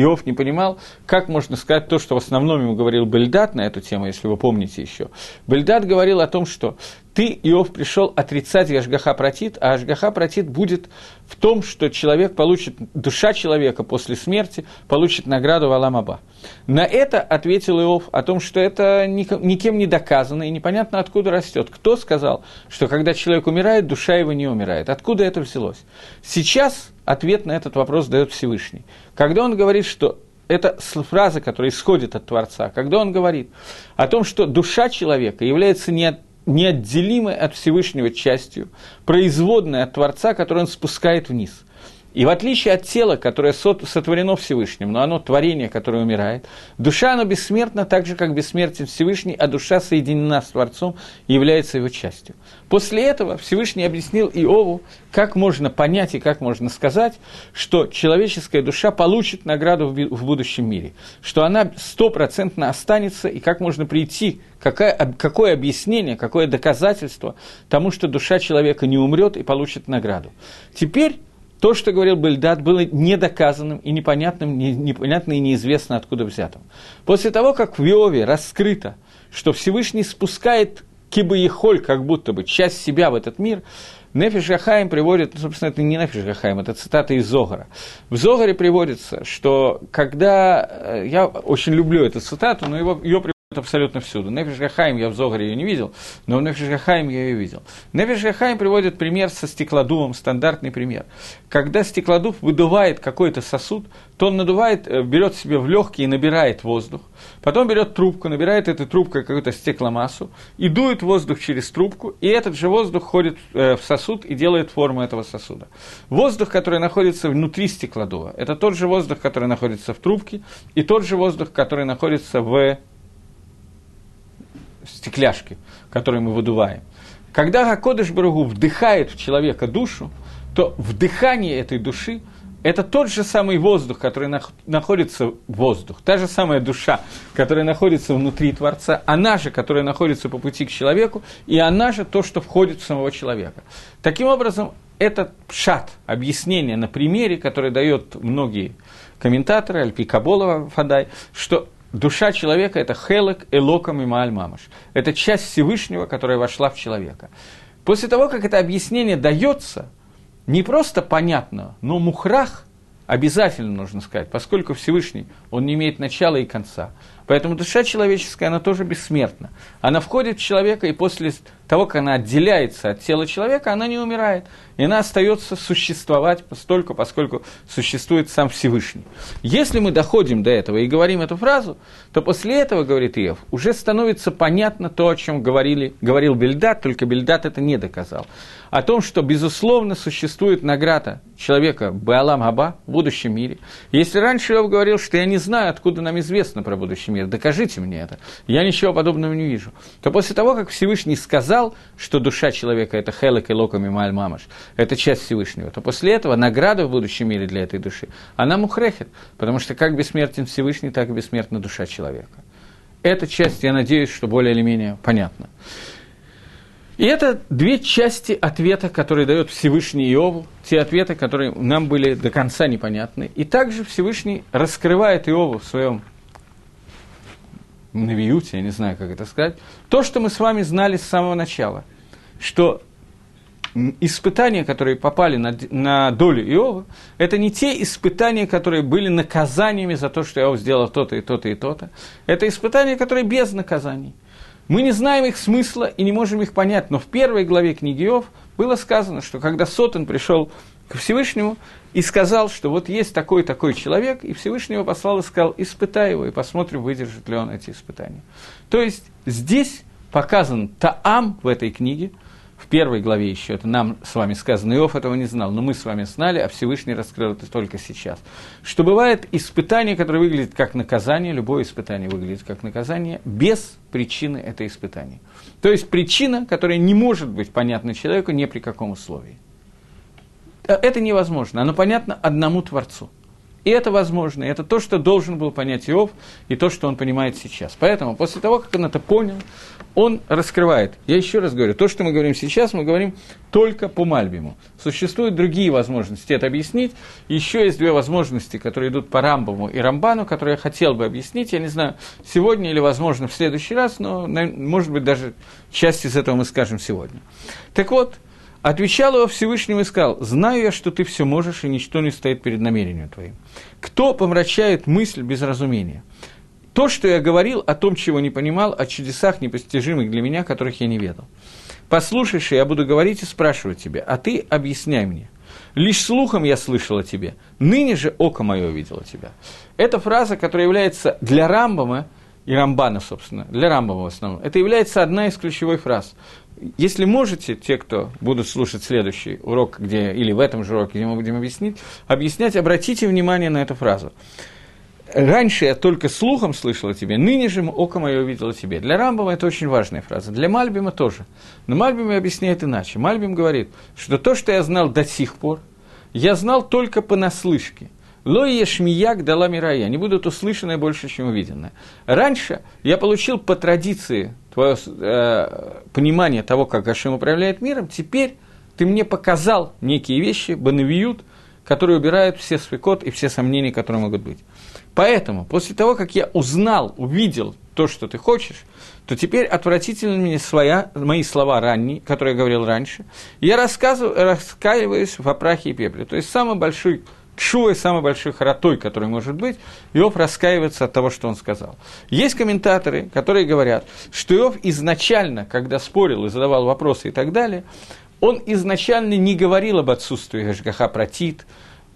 Иов не понимал, как можно сказать то, что в основном ему говорил Бельдат на эту тему, если вы помните еще. Бельдат говорил о том, что ты, Иов, пришел отрицать Ашгаха Протит, а Ашгаха Протит будет в том, что человек получит, душа человека после смерти получит награду в Аламаба. На это ответил Иов о том, что это никем не доказано и непонятно, откуда растет. Кто сказал, что когда человек умирает, душа его не умирает? Откуда это взялось? Сейчас ответ на этот вопрос дает Всевышний. Когда он говорит, что это фраза, которая исходит от Творца, когда он говорит о том, что душа человека является не неотделимой от Всевышнего частью, производной от Творца, которую он спускает вниз. И в отличие от тела, которое сотворено Всевышним, но оно творение, которое умирает, душа, оно бессмертна так же, как бессмертен Всевышний, а душа соединена с Творцом и является его частью. После этого Всевышний объяснил Иову, как можно понять и как можно сказать, что человеческая душа получит награду в будущем мире, что она стопроцентно останется, и как можно прийти, какое, какое объяснение, какое доказательство тому, что душа человека не умрет и получит награду. Теперь то, что говорил Бельдат, было недоказанным и непонятным, не, непонятно и неизвестно откуда взятым. После того, как в Иове раскрыто, что Всевышний спускает кибаехоль, как будто бы часть себя в этот мир, Нефиш Гахаим приводит, ну, собственно, это не Нефиш Гахаим, это цитата из Зогара. В Зогаре приводится, что когда, э, я очень люблю эту цитату, но его, ее абсолютно всюду. Нефиш Гахаим я в Зогаре ее не видел, но в Нефиш Гахаим я ее видел. Нефиш Гахаим приводит пример со стеклодувом, стандартный пример. Когда стеклодув выдувает какой-то сосуд, то он надувает, э, берет себе в легкие и набирает воздух, потом берет трубку, набирает этой трубкой какую-то стекломассу и дует воздух через трубку, и этот же воздух ходит э, в сосуд и делает форму этого сосуда. Воздух, который находится внутри стеклодува, это тот же воздух, который находится в трубке, и тот же воздух, который находится в стекляшки, которые мы выдуваем. Когда Гакодыш Барагу вдыхает в человека душу, то вдыхание этой души – это тот же самый воздух, который нах- находится воздух, та же самая душа, которая находится внутри Творца, она же, которая находится по пути к человеку, и она же то, что входит в самого человека. Таким образом, это шат, объяснение на примере, которое дает многие комментаторы, Альпи Каболова, Фадай, что душа человека – это хелек, элокам и мааль мамаш. Это часть Всевышнего, которая вошла в человека. После того, как это объяснение дается, не просто понятно, но мухрах обязательно нужно сказать, поскольку Всевышний, он не имеет начала и конца. Поэтому душа человеческая, она тоже бессмертна. Она входит в человека, и после того, как она отделяется от тела человека, она не умирает. И она остается существовать постольку, поскольку существует сам Всевышний. Если мы доходим до этого и говорим эту фразу, то после этого, говорит Иов, уже становится понятно то, о чем говорили, говорил Бельдат, только Бельдат это не доказал. О том, что, безусловно, существует награда человека Баалам Аба в будущем мире. Если раньше Иов говорил, что я не знаю, откуда нам известно про будущий мир, докажите мне это, я ничего подобного не вижу, то после того, как Всевышний сказал, что душа человека – это хелек и локом и мамаш, это часть Всевышнего, то после этого награда в будущем мире для этой души, она мухрехет, потому что как бессмертен Всевышний, так и бессмертна душа человека. Эта часть, я надеюсь, что более или менее понятна. И это две части ответа, которые дает Всевышний Иову, те ответы, которые нам были до конца непонятны. И также Всевышний раскрывает Иову в своем навиюте, я не знаю, как это сказать, то, что мы с вами знали с самого начала, что испытания, которые попали на, на долю Иова, это не те испытания, которые были наказаниями за то, что Иов сделал то-то и то-то и то-то. Это испытания, которые без наказаний – мы не знаем их смысла и не можем их понять, но в первой главе книги Иов было сказано, что когда Сотен пришел к Всевышнему и сказал, что вот есть такой-такой человек, и Всевышний его послал и сказал, испытай его, и посмотрим, выдержит ли он эти испытания. То есть здесь показан Таам в этой книге – в первой главе еще, это нам с вами сказано, Иов этого не знал, но мы с вами знали, а Всевышний раскрыл это только сейчас. Что бывает испытание, которое выглядит как наказание, любое испытание выглядит как наказание, без причины это испытание. То есть причина, которая не может быть понятна человеку ни при каком условии. Э, это невозможно, оно понятно одному Творцу. И это возможно, и это то, что должен был понять Иов, и то, что он понимает сейчас. Поэтому, после того, как он это понял, он раскрывает. Я еще раз говорю, то, что мы говорим сейчас, мы говорим только по Мальбиму. Существуют другие возможности это объяснить. Еще есть две возможности, которые идут по Рамбаму и Рамбану, которые я хотел бы объяснить. Я не знаю, сегодня или, возможно, в следующий раз, но, может быть, даже часть из этого мы скажем сегодня. Так вот, Отвечал его Всевышнему и сказал, «Знаю я, что ты все можешь, и ничто не стоит перед намерением твоим. Кто помрачает мысль без разумения? То, что я говорил о том, чего не понимал, о чудесах непостижимых для меня, которых я не ведал. Послушаешь, я буду говорить и спрашивать тебя, а ты объясняй мне. Лишь слухом я слышал о тебе, ныне же око мое увидело тебя. Это фраза, которая является для Рамбама, и Рамбана, собственно, для Рамбама в основном, это является одна из ключевых фраз. Если можете, те, кто будут слушать следующий урок, где, или в этом же уроке, где мы будем объяснить, объяснять, обратите внимание на эту фразу. Раньше я только слухом слышал о тебе, ныне же око мое увидело тебе. Для Рамбова это очень важная фраза, для Мальбима тоже. Но Мальбим объясняет иначе. Мальбим говорит, что то, что я знал до сих пор, я знал только понаслышке. Лоия шмияк дала мирая, они будут услышаны больше, чем увиденное. Раньше я получил по традиции твое э, понимание того, как Гашим управляет миром, теперь ты мне показал некие вещи, банавиют, которые убирают все свекот и все сомнения, которые могут быть. Поэтому, после того, как я узнал, увидел то, что ты хочешь, то теперь отвратительно мне своя, мои слова ранние, которые я говорил раньше, я рассказываю, раскаиваюсь в прахе и пепле. То есть самый большой чувой, самой большой хоротой, который может быть, Иов раскаивается от того, что он сказал. Есть комментаторы, которые говорят, что Иов изначально, когда спорил и задавал вопросы и так далее, он изначально не говорил об отсутствии Гашгаха Протит,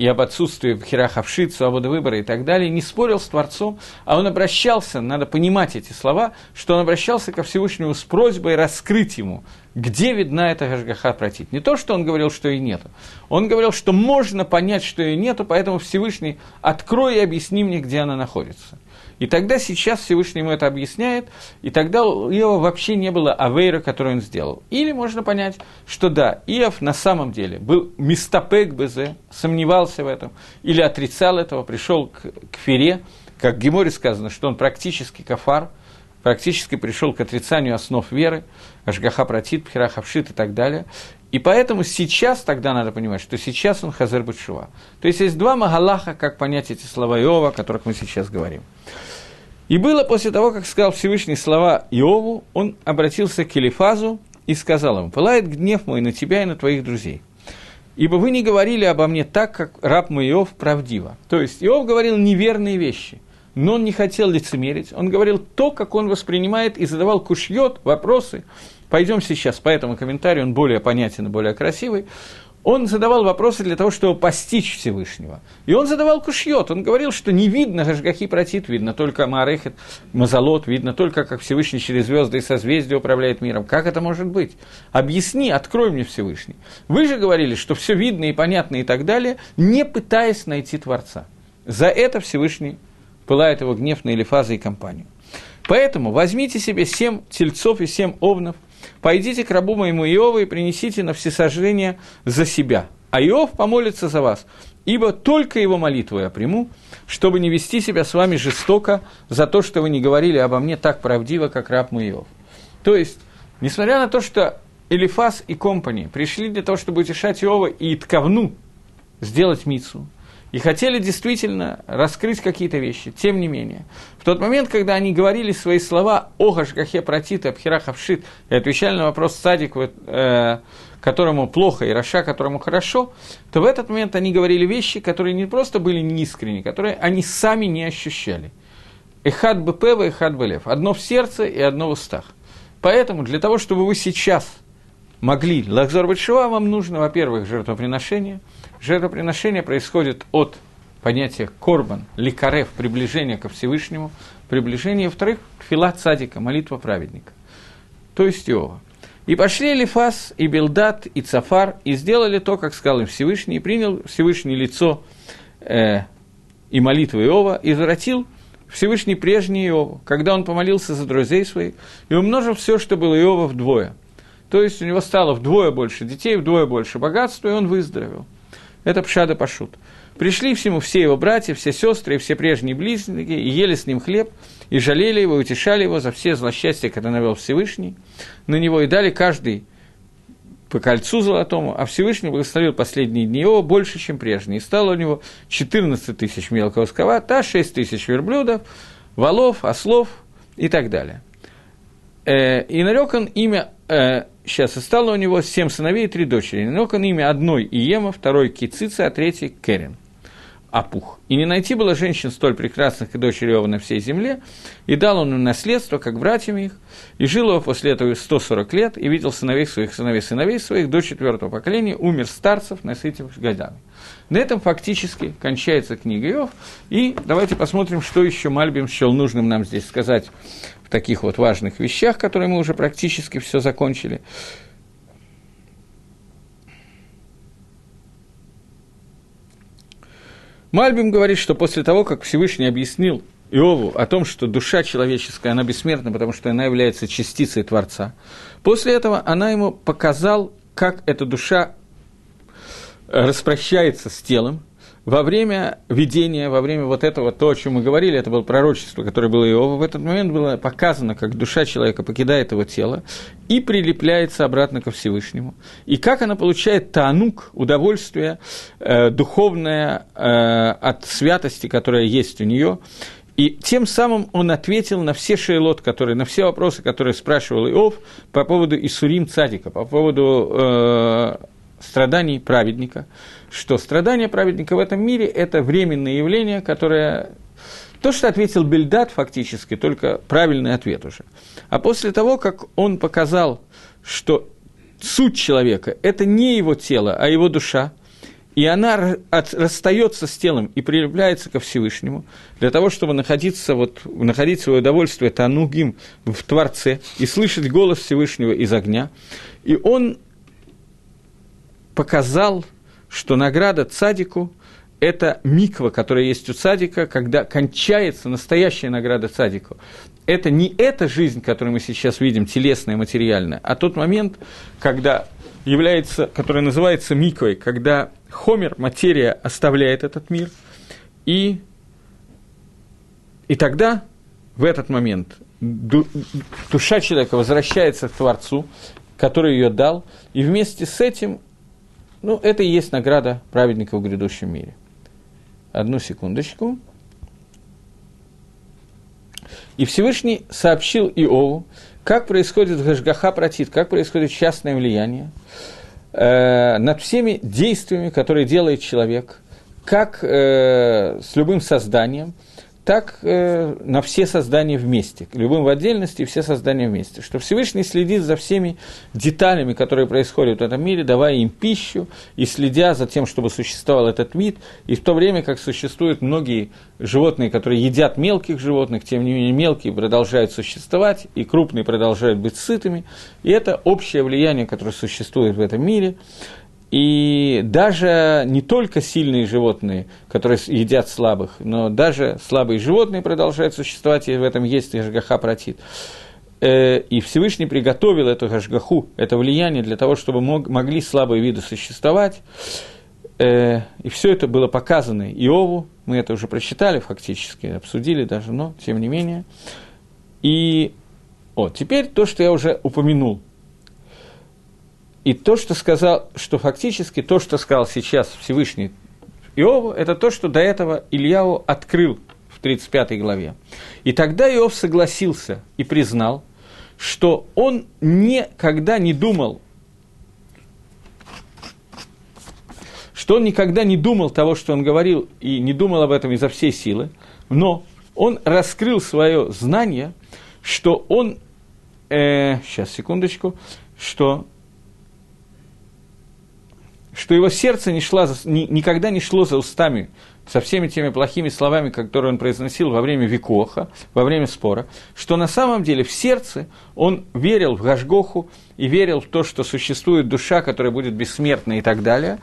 и об отсутствии Хирахавшит, свободы выбора и так далее, не спорил с Творцом, а он обращался, надо понимать эти слова, что он обращался ко Всевышнему с просьбой раскрыть ему, где видна эта Гашгаха Протит. Не то, что он говорил, что и нету. Он говорил, что можно понять, что и нету, поэтому Всевышний открой и объясни мне, где она находится. И тогда сейчас Всевышний ему это объясняет, и тогда у Иова вообще не было авейра, который он сделал. Или можно понять, что да, Иов на самом деле был мистапек БЗ, сомневался в этом, или отрицал этого, пришел к, к Фере, как в Геморе сказано, что он практически кафар, практически пришел к отрицанию основ веры, Ашгаха Пратит, Пхирахавшит и так далее. И поэтому сейчас тогда надо понимать, что сейчас он Хазар Бутшува. То есть есть два Магалаха, как понять эти слова Иова, о которых мы сейчас говорим. И было после того, как сказал Всевышний слова Иову, он обратился к Елифазу и сказал ему, «Пылает гнев мой на тебя и на твоих друзей, ибо вы не говорили обо мне так, как раб мой Иов правдиво». То есть Иов говорил неверные вещи, но он не хотел лицемерить, он говорил то, как он воспринимает, и задавал кушьет, вопросы. Пойдем сейчас по этому комментарию, он более понятен и более красивый он задавал вопросы для того, чтобы постичь Всевышнего. И он задавал кушьет, он говорил, что не видно Гашгахи Протит, видно только Маарехет, Мазалот, видно только, как Всевышний через звезды и созвездия управляет миром. Как это может быть? Объясни, открой мне Всевышний. Вы же говорили, что все видно и понятно и так далее, не пытаясь найти Творца. За это Всевышний пылает его гнев на Элифаза и компанию. Поэтому возьмите себе семь тельцов и семь овнов – «Пойдите к рабу моему Иову и принесите на всесожжение за себя, а Иов помолится за вас, ибо только его молитву я приму, чтобы не вести себя с вами жестоко за то, что вы не говорили обо мне так правдиво, как раб мой Иов». То есть, несмотря на то, что Элифас и компани пришли для того, чтобы утешать Иова и Ткавну сделать мицу, и хотели действительно раскрыть какие-то вещи. Тем не менее, в тот момент, когда они говорили свои слова о Гашгахе Протит и Абхирахавшит, и отвечали на вопрос Садик, э, которому плохо, и Раша, которому хорошо, то в этот момент они говорили вещи, которые не просто были неискренни, которые они сами не ощущали. Эхад БП, Эхад БЛФ. Одно в сердце и одно в устах. Поэтому для того, чтобы вы сейчас могли Лахзор Бетшива, вам нужно, во-первых, жертвоприношение – Жертвоприношение происходит от понятия корбан, ликарев, приближение ко Всевышнему, приближение, во-вторых, филат садика, молитва праведника, то есть Иова. И пошли Лифас, и Белдат, и Цафар, и сделали то, как сказал им Всевышний, и принял Всевышний лицо э, и молитву Иова, и извратил Всевышний прежний Иова, когда он помолился за друзей своих, и умножил все, что было Иова вдвое. То есть у него стало вдвое больше детей, вдвое больше богатства, и он выздоровел. Это Пшада Пашут. Пришли всему все его братья, все сестры и все прежние близнецы, и ели с ним хлеб, и жалели его, и утешали его за все злосчастья, которые навел Всевышний на него, и дали каждый по кольцу золотому, а Всевышний благословил последние дни его больше, чем прежние. И стало у него 14 тысяч мелкого скавата, 6 тысяч верблюдов, валов, ослов и так далее. Э, и нарек он имя э, сейчас, и стало у него семь сыновей и три дочери. Нарек он имя одной Иема, второй Кицица, а третий Керен. Опух. И не найти было женщин столь прекрасных и дочери Иова на всей земле, и дал он им наследство, как братьям их, и жил его после этого 140 лет, и видел сыновей своих, сыновей сыновей своих, до четвертого поколения, умер старцев, насытившись годами. На этом фактически кончается книга Иов, и давайте посмотрим, что еще Мальбим счел нужным нам здесь сказать в таких вот важных вещах, которые мы уже практически все закончили. Мальбим говорит, что после того, как Всевышний объяснил Иову о том, что душа человеческая, она бессмертна, потому что она является частицей Творца, после этого она ему показал, как эта душа распрощается с телом, во время видения, во время вот этого, то, о чем мы говорили, это было пророчество, которое было Иова, в этот момент было показано, как душа человека покидает его тело и прилепляется обратно ко Всевышнему. И как она получает танук, удовольствие э, духовное э, от святости, которая есть у нее, и тем самым он ответил на все шейлот, которые, на все вопросы, которые спрашивал Иов по поводу Исурим Цадика, по поводу э, страданий праведника, что страдания праведника в этом мире – это временное явление, которое то, что ответил Бельдат, фактически, только правильный ответ уже. А после того, как он показал, что суть человека – это не его тело, а его душа, и она расстается с телом и прилепляется ко Всевышнему, для того, чтобы находиться, вот, находить свое удовольствие Танугим в Творце и слышать голос Всевышнего из огня. И он показал, что награда цадику – это миква, которая есть у цадика, когда кончается настоящая награда цадику. Это не эта жизнь, которую мы сейчас видим, телесная, материальная, а тот момент, когда является, который называется миквой, когда хомер, материя оставляет этот мир, и, и тогда в этот момент душа человека возвращается к Творцу, который ее дал, и вместе с этим ну, это и есть награда праведника в грядущем мире. Одну секундочку. И Всевышний сообщил Иову, как происходит Гашгаха протит, как происходит частное влияние э, над всеми действиями, которые делает человек, как э, с любым созданием – так э, на все создания вместе, любым в отдельности, все создания вместе. Что Всевышний следит за всеми деталями, которые происходят в этом мире, давая им пищу и следя за тем, чтобы существовал этот вид, и в то время как существуют многие животные, которые едят мелких животных, тем не менее мелкие продолжают существовать, и крупные продолжают быть сытыми, и это общее влияние, которое существует в этом мире, и даже не только сильные животные, которые едят слабых, но даже слабые животные продолжают существовать, и в этом есть Гашгаха протит. Э, и Всевышний приготовил эту Гашгаху, это влияние для того, чтобы мог, могли слабые виды существовать. Э, и все это было показано Иову, мы это уже прочитали фактически, обсудили даже, но тем не менее. И вот, теперь то, что я уже упомянул – и то, что сказал, что фактически то, что сказал сейчас Всевышний Иову, это то, что до этого Ильяу открыл в 35 главе. И тогда Иов согласился и признал, что он никогда не думал, что он никогда не думал того, что он говорил, и не думал об этом изо всей силы, но он раскрыл свое знание, что он, э, сейчас, секундочку, что что его сердце не ни, никогда не шло за устами со всеми теми плохими словами, которые он произносил во время Викоха, во время спора, что на самом деле в сердце он верил в Гашгоху и верил в то, что существует душа, которая будет бессмертна и так далее.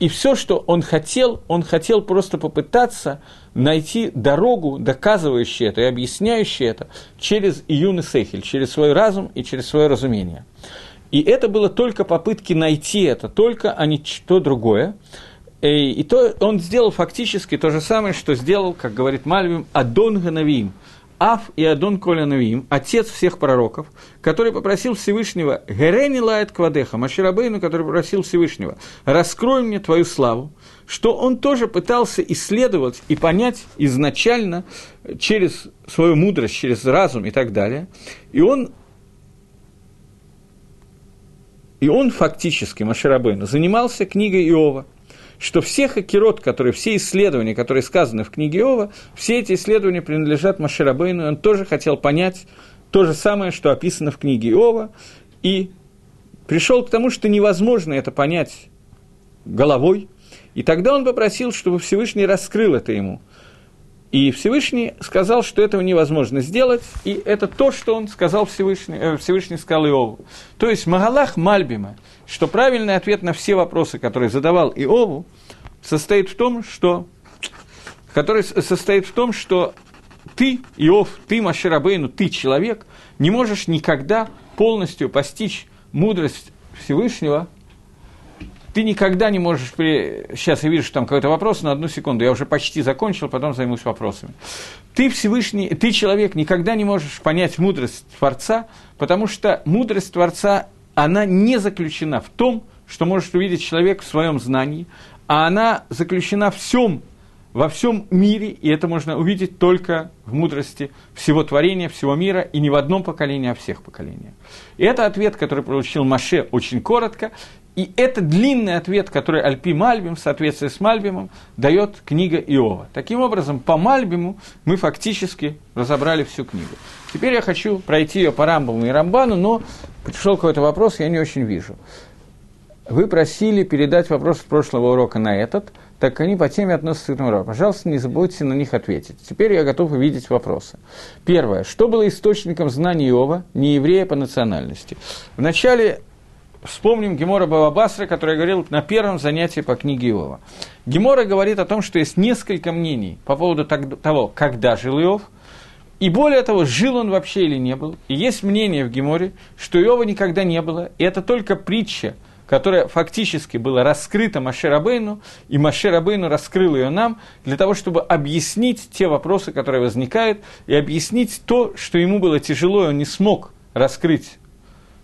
И все, что он хотел, он хотел просто попытаться найти дорогу, доказывающую это и объясняющую это через Июн и Сейхель, через свой разум и через свое разумение. И это было только попытки найти это, только, а не что другое. И, и то он сделал фактически то же самое, что сделал, как говорит Мальвим, Адон Ганавим, Аф и Адон Коля Навим, отец всех пророков, который попросил Всевышнего, Герени лает квадеха, Маширабейну, который попросил Всевышнего, раскрой мне твою славу, что он тоже пытался исследовать и понять изначально через свою мудрость, через разум и так далее. И он и он фактически, Маширабейну, занимался книгой Иова, что все хакерот, которые, все исследования, которые сказаны в книге Иова, все эти исследования принадлежат Маширабейну, он тоже хотел понять то же самое, что описано в книге Иова, и пришел к тому, что невозможно это понять головой, и тогда он попросил, чтобы Всевышний раскрыл это ему – и Всевышний сказал, что этого невозможно сделать, и это то, что он сказал Всевышний, э, Всевышний сказал Иову. То есть Магалах Мальбима, что правильный ответ на все вопросы, которые задавал Иову, состоит в том, что, который состоит в том, что ты, Иов, ты, Маширабейну, ты, человек, не можешь никогда полностью постичь мудрость Всевышнего ты никогда не можешь... При... Сейчас я вижу, что там какой-то вопрос, но одну секунду, я уже почти закончил, потом займусь вопросами. Ты Всевышний, ты человек, никогда не можешь понять мудрость Творца, потому что мудрость Творца, она не заключена в том, что может увидеть человек в своем знании, а она заключена в всем, во всем мире, и это можно увидеть только в мудрости всего творения, всего мира, и не в одном поколении, а всех поколениях. И это ответ, который получил Маше очень коротко, и это длинный ответ, который Альпи Мальбим в соответствии с Мальбимом дает книга Иова. Таким образом, по Мальбиму мы фактически разобрали всю книгу. Теперь я хочу пройти ее по Рамбаму и Рамбану, но пришел какой-то вопрос, я не очень вижу. Вы просили передать вопрос с прошлого урока на этот, так они по теме относятся к этому уроку. Пожалуйста, не забудьте на них ответить. Теперь я готов увидеть вопросы. Первое. Что было источником знаний Иова, не еврея по национальности? В начале Вспомним Гемора Бабабасра, который говорил на первом занятии по книге Иова. Гемора говорит о том, что есть несколько мнений по поводу того, когда жил Иов, и более того, жил он вообще или не был. И есть мнение в Геморе, что Иова никогда не было, и это только притча, которая фактически была раскрыта Машерабейну, и Машерабейну раскрыл ее нам для того, чтобы объяснить те вопросы, которые возникают, и объяснить то, что ему было тяжело, и он не смог раскрыть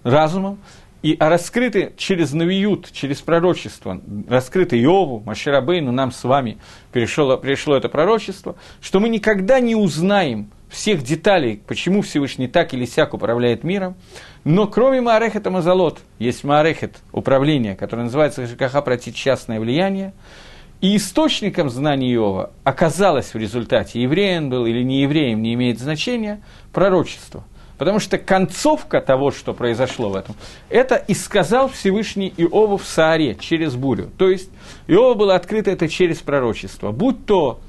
разумом, и а раскрыты через Навиют, через пророчество, раскрыты Иову, Маширабейну, нам с вами пришло, пришло это пророчество, что мы никогда не узнаем всех деталей, почему Всевышний так или сяк управляет миром, но кроме Маарехета Мазалот, есть Маарехет управления, которое называется ЖКХ против частное влияние, и источником знаний Иова оказалось в результате, евреем был или не евреем, не имеет значения, пророчество. Потому что концовка того, что произошло в этом, это и сказал Всевышний Иову в Сааре через бурю. То есть Иова было открыто это через пророчество. Будь то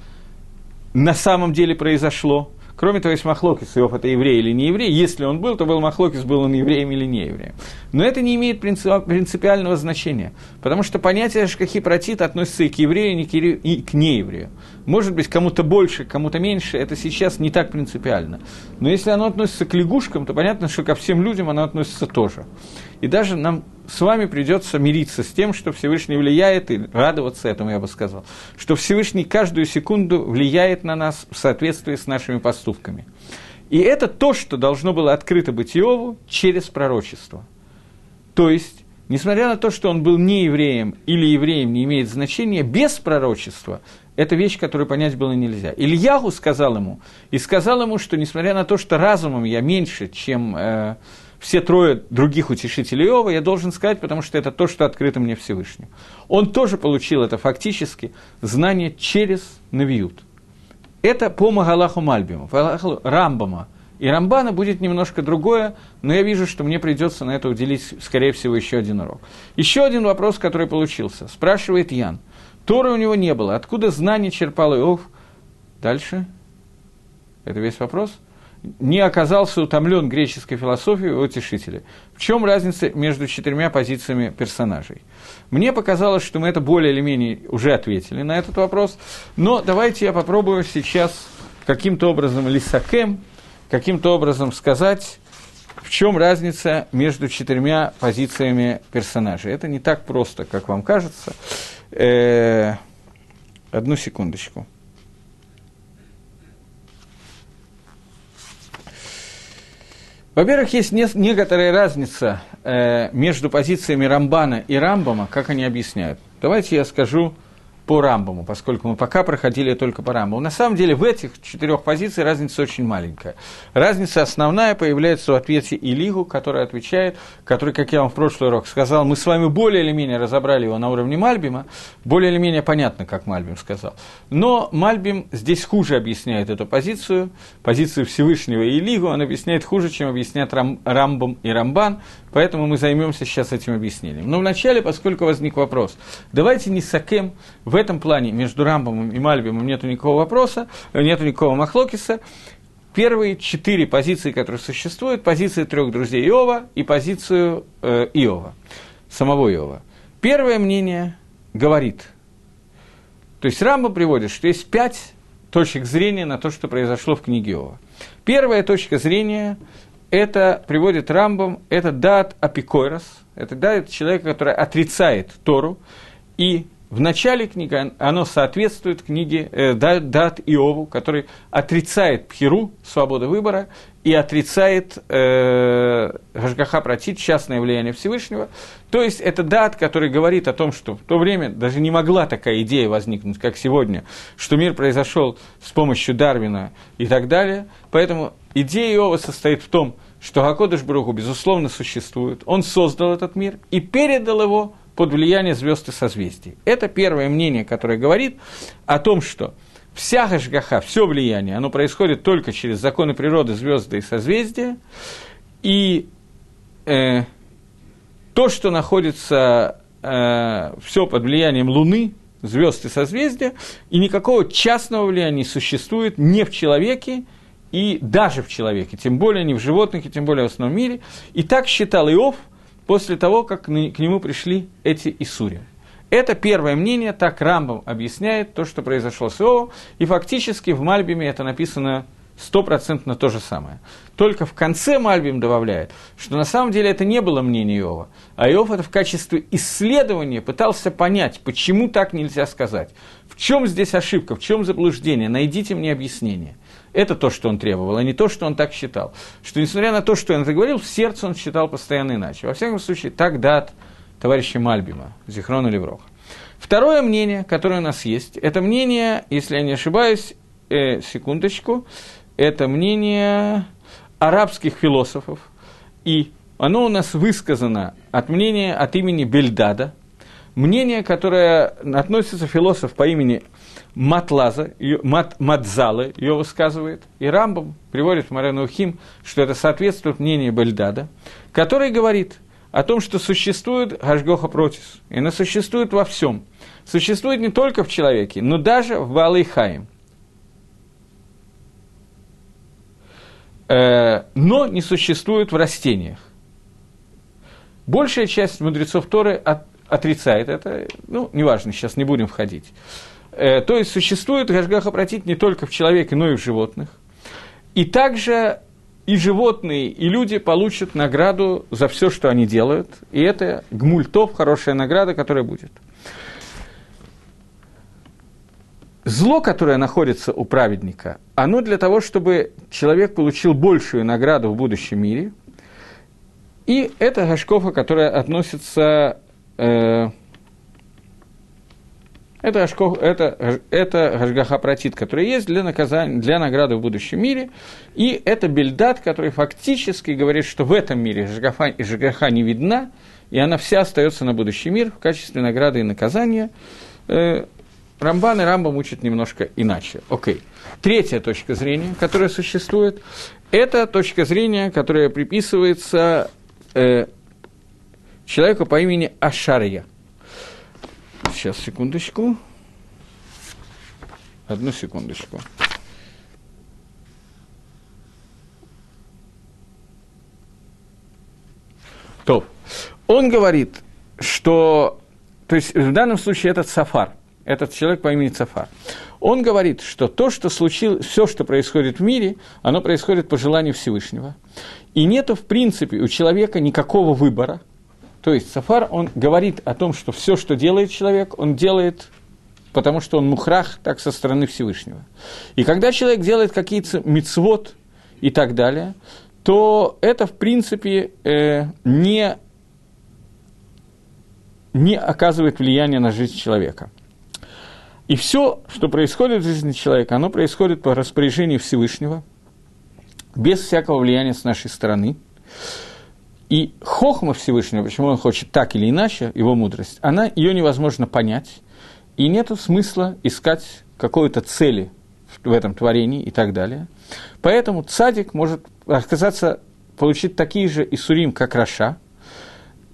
на самом деле произошло, Кроме того, есть Махлокис, Иов это еврей или не еврей. Если он был, то был Махлокис, был он евреем или не евреем. Но это не имеет принципиального значения, потому что понятие шкахи протит относится и к еврею, и к нееврею. Может быть, кому-то больше, кому-то меньше, это сейчас не так принципиально. Но если оно относится к лягушкам, то понятно, что ко всем людям оно относится тоже. И даже нам с вами придется мириться с тем, что Всевышний влияет, и радоваться этому, я бы сказал, что Всевышний каждую секунду влияет на нас в соответствии с нашими поступками. И это то, что должно было открыто быть Иову через пророчество. То есть, несмотря на то, что он был не евреем или евреем не имеет значения, без пророчества это вещь, которую понять было нельзя. Ильягу сказал ему, и сказал ему, что несмотря на то, что разумом я меньше, чем э, все трое других утешителей Иова, я должен сказать, потому что это то, что открыто мне Всевышним. Он тоже получил это фактически знание через Навиют. Это по Магалаху Мальбиму, Рамбама. И Рамбана будет немножко другое, но я вижу, что мне придется на это уделить, скорее всего, еще один урок. Еще один вопрос, который получился. Спрашивает Ян. Торы у него не было. Откуда знание черпал Иов? Дальше. Это весь вопрос не оказался утомлен греческой философией утешителя. В чем разница между четырьмя позициями персонажей? Мне показалось, что мы это более или менее уже ответили на этот вопрос, но давайте я попробую сейчас каким-то образом лисакем, каким-то образом сказать, в чем разница между четырьмя позициями персонажей. Это не так просто, как вам кажется. Э-э- одну секундочку. Во-первых, есть не, некоторая разница э, между позициями Рамбана и Рамбама, как они объясняют. Давайте я скажу по Рамбаму, поскольку мы пока проходили только по Рамбаму. На самом деле в этих четырех позициях разница очень маленькая. Разница основная появляется в ответе Илигу, который отвечает, который, как я вам в прошлый урок сказал, мы с вами более или менее разобрали его на уровне Мальбима, более или менее понятно, как Мальбим сказал. Но Мальбим здесь хуже объясняет эту позицию, позицию Всевышнего Илигу, он объясняет хуже, чем объясняет Рам, Рамбам и Рамбан, поэтому мы займемся сейчас этим объяснением. Но вначале, поскольку возник вопрос, давайте не сакем в этом плане между Рамбомом и Мальбимом нету никакого вопроса, нету никакого махлокиса. Первые четыре позиции, которые существуют, позиции трех друзей Иова и позицию э, Иова, самого Иова. Первое мнение говорит, то есть Рамба приводит, что есть пять точек зрения на то, что произошло в книге Иова. Первая точка зрения это приводит Рамбам, это дат апикойрос, это дат человека, который отрицает Тору, и в начале книги оно соответствует книге э, Дат Иову, который отрицает Пхиру, свободу выбора, и отрицает э, Гашгаха Пратит, частное влияние Всевышнего. То есть это Дат, который говорит о том, что в то время даже не могла такая идея возникнуть, как сегодня, что мир произошел с помощью Дарвина и так далее. Поэтому идея Иова состоит в том, что Гакодыш Бругу, безусловно, существует. Он создал этот мир и передал его под влияние звезд и созвездий. Это первое мнение, которое говорит о том, что вся Гашгаха, все влияние, оно происходит только через законы природы, звезды и созвездия, и э, то, что находится э, все под влиянием Луны, звезд и созвездия, и никакого частного влияния не существует ни в человеке, и даже в человеке, тем более не в животных, и тем более в основном мире. И так считал Иов – после того, как к нему пришли эти Исури. Это первое мнение, так Рамбам объясняет то, что произошло с Иовом, и фактически в Мальбиме это написано стопроцентно то же самое. Только в конце Мальбим добавляет, что на самом деле это не было мнение Иова, а Иов это в качестве исследования пытался понять, почему так нельзя сказать. В чем здесь ошибка, в чем заблуждение, найдите мне объяснение. Это то, что он требовал, а не то, что он так считал. Что, несмотря на то, что он это говорил, в сердце он считал постоянно иначе. Во всяком случае, так дат товарища Мальбима, Зихрона Левроха. Второе мнение, которое у нас есть, это мнение, если я не ошибаюсь, э, секундочку, это мнение арабских философов, и оно у нас высказано от мнения, от имени Бельдада, мнение, которое относится философ по имени Матлаза, Мат, Матзалы ее высказывает, и Рамбам приводит в Марену Хим, что это соответствует мнению Бельдада, который говорит о том, что существует Гашгоха Протис, и она существует во всем. Существует не только в человеке, но даже в Балайхаим. Э, но не существует в растениях. Большая часть мудрецов Торы от, отрицает это, ну, неважно, сейчас не будем входить. Э, то есть существует Гашгаха Протит не только в человеке, но и в животных. И также и животные, и люди получат награду за все, что они делают. И это гмультов, хорошая награда, которая будет. Зло, которое находится у праведника, оно для того, чтобы человек получил большую награду в будущем мире. И это Гашкофа, которая относится э, это, ашко, это, это Гашгаха Протит, который есть для, наказания, для награды в будущем мире. И это Бельдат, который фактически говорит, что в этом мире Гашгаха, не видна, и она вся остается на будущий мир в качестве награды и наказания. Э, Рамбан и Рамбам учат немножко иначе. Окей. Третья точка зрения, которая существует, это точка зрения, которая приписывается э, человеку по имени Ашария. Сейчас, секундочку. Одну секундочку. То. Он говорит, что, то есть в данном случае этот Сафар, этот человек по имени Сафар, он говорит, что то, что случилось, все, что происходит в мире, оно происходит по желанию Всевышнего. И нету, в принципе, у человека никакого выбора – то есть Сафар, он говорит о том, что все, что делает человек, он делает, потому что он мухрах, так со стороны Всевышнего. И когда человек делает какие-то мицвод и так далее, то это, в принципе, э, не, не оказывает влияния на жизнь человека. И все, что происходит в жизни человека, оно происходит по распоряжению Всевышнего, без всякого влияния с нашей стороны. И хохма Всевышнего, почему он хочет так или иначе, его мудрость, она, ее невозможно понять, и нет смысла искать какой-то цели в этом творении и так далее. Поэтому цадик может оказаться, получить такие же Исурим, как Раша,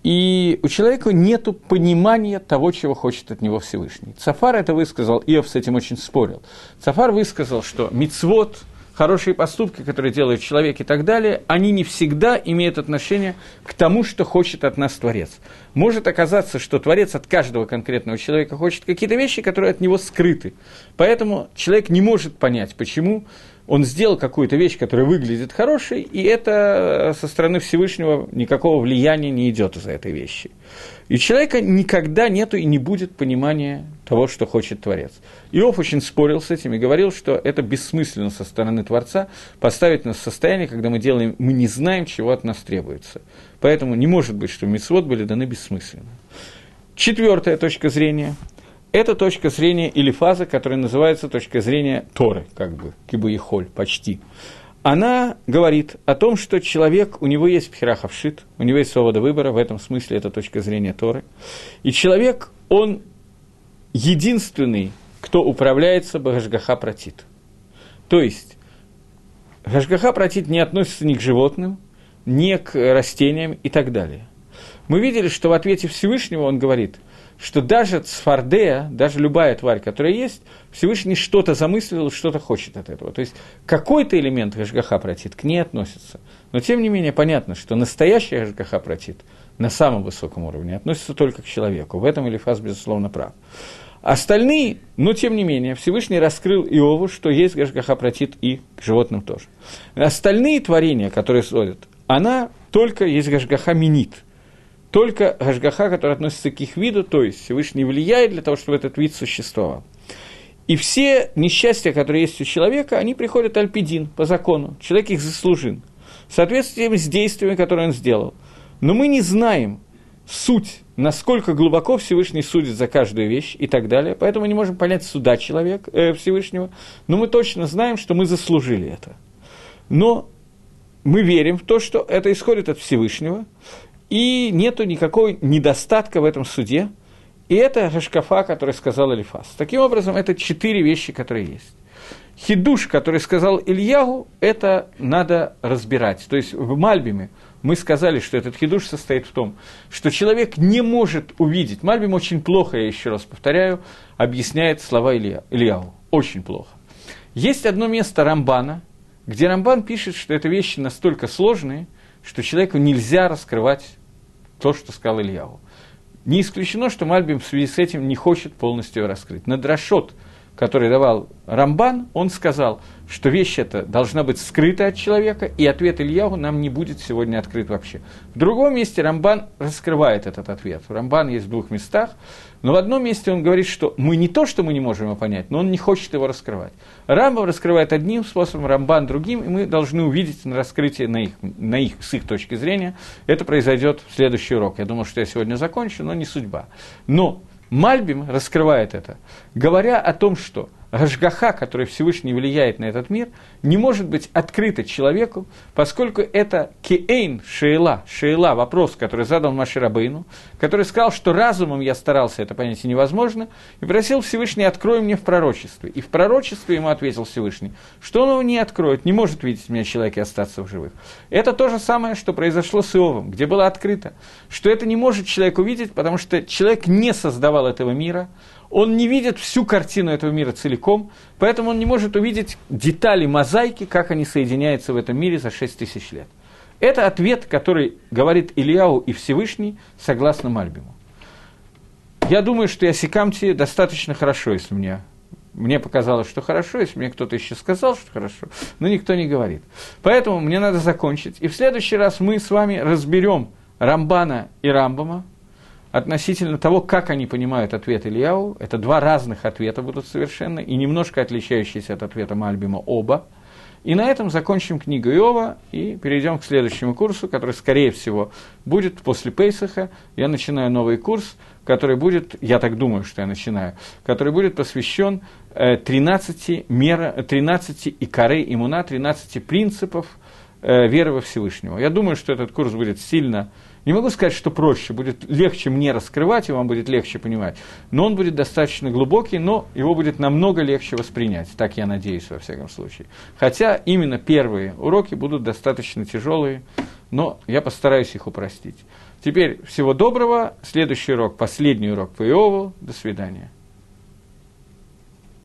и у человека нет понимания того, чего хочет от него Всевышний. Цафар это высказал, Иов с этим очень спорил. Цафар высказал, что мицвод, хорошие поступки, которые делает человек и так далее, они не всегда имеют отношение к тому, что хочет от нас Творец. Может оказаться, что Творец от каждого конкретного человека хочет какие-то вещи, которые от него скрыты. Поэтому человек не может понять, почему он сделал какую-то вещь, которая выглядит хорошей, и это со стороны Всевышнего никакого влияния не идет из-за этой вещи. И у человека никогда нету и не будет понимания того, что хочет Творец. Иов очень спорил с этим и говорил, что это бессмысленно со стороны Творца поставить нас в состояние, когда мы делаем, мы не знаем, чего от нас требуется. Поэтому не может быть, что митцвот были даны бессмысленно. Четвертая точка зрения – это точка зрения или фаза, которая называется точка зрения Торы, как бы, кибуихоль, почти. Она говорит о том, что человек, у него есть пхерахавшит, у него есть свобода выбора, в этом смысле это точка зрения Торы. И человек, он единственный, кто управляется Багашгаха Протит. То есть, Гашгаха Протит не относится ни к животным, ни к растениям и так далее. Мы видели, что в ответе Всевышнего он говорит – что даже цфардея, даже любая тварь, которая есть, Всевышний что-то замыслил, что-то хочет от этого. То есть какой-то элемент Гашгаха протит к ней относится. Но тем не менее понятно, что настоящий Гашгаха протит на самом высоком уровне относится только к человеку. В этом Элифаз, безусловно, прав. Остальные, но тем не менее, Всевышний раскрыл Иову, что есть Гашгаха и к животным тоже. Остальные творения, которые сводят, она только есть Гашгаха минит – только Гашгаха, который относится к их виду, то есть Всевышний влияет для того, чтобы этот вид существовал. И все несчастья, которые есть у человека, они приходят альпидин, по закону. Человек их заслужил. В соответствии с действиями, которые он сделал. Но мы не знаем суть, насколько глубоко Всевышний судит за каждую вещь и так далее. Поэтому мы не можем понять суда человека, э, Всевышнего. Но мы точно знаем, что мы заслужили это. Но мы верим в то, что это исходит от Всевышнего, и нету никакого недостатка в этом суде. И это Гашкафа, который сказал Элифас. Таким образом, это четыре вещи, которые есть. Хидуш, который сказал Ильягу, это надо разбирать. То есть в Мальбиме мы сказали, что этот хидуш состоит в том, что человек не может увидеть. Мальбим очень плохо, я еще раз повторяю, объясняет слова Илья, Ильягу. Очень плохо. Есть одно место Рамбана, где Рамбан пишет, что это вещи настолько сложные, что человеку нельзя раскрывать то, что сказал Ильяву. Не исключено, что Мальбим в связи с этим не хочет полностью раскрыть. На Драшот, который давал Рамбан, он сказал, что вещь эта должна быть скрыта от человека, и ответ Ильяху нам не будет сегодня открыт вообще. В другом месте Рамбан раскрывает этот ответ. Рамбан есть в двух местах, но в одном месте он говорит, что мы не то, что мы не можем его понять, но он не хочет его раскрывать. Рамбам раскрывает одним способом, Рамбан другим, и мы должны увидеть на раскрытии на их, на их, с их точки зрения. Это произойдет в следующий урок. Я думал, что я сегодня закончу, но не судьба. Но Мальбим раскрывает это, говоря о том, что Гашгаха, который Всевышний влияет на этот мир, не может быть открыто человеку, поскольку это кеэйн шейла, шейла, вопрос, который задал Маширабейну, который сказал, что разумом я старался это понять невозможно, и просил Всевышний, открой мне в пророчестве. И в пророчестве ему ответил Всевышний, что он его не откроет, не может видеть меня человек и остаться в живых. Это то же самое, что произошло с Иовом, где было открыто, что это не может человек увидеть, потому что человек не создавал этого мира, он не видит всю картину этого мира целиком, поэтому он не может увидеть детали мозаики, как они соединяются в этом мире за 6 тысяч лет. Это ответ, который говорит Ильяу и Всевышний согласно Мальбиму. Я думаю, что я Сикамти достаточно хорошо, если мне, мне показалось, что хорошо, если мне кто-то еще сказал, что хорошо, но никто не говорит. Поэтому мне надо закончить. И в следующий раз мы с вами разберем Рамбана и Рамбама, относительно того, как они понимают ответ Ильяу. Это два разных ответа будут совершенно, и немножко отличающиеся от ответа Мальбима оба. И на этом закончим книгу Иова и перейдем к следующему курсу, который, скорее всего, будет после Пейсаха. Я начинаю новый курс, который будет, я так думаю, что я начинаю, который будет посвящен 13, мера, 13 икорей иммуна, 13 принципов э, веры во Всевышнего. Я думаю, что этот курс будет сильно не могу сказать, что проще, будет легче мне раскрывать, и вам будет легче понимать, но он будет достаточно глубокий, но его будет намного легче воспринять, так я надеюсь, во всяком случае. Хотя именно первые уроки будут достаточно тяжелые, но я постараюсь их упростить. Теперь всего доброго, следующий урок, последний урок по Иову, до свидания.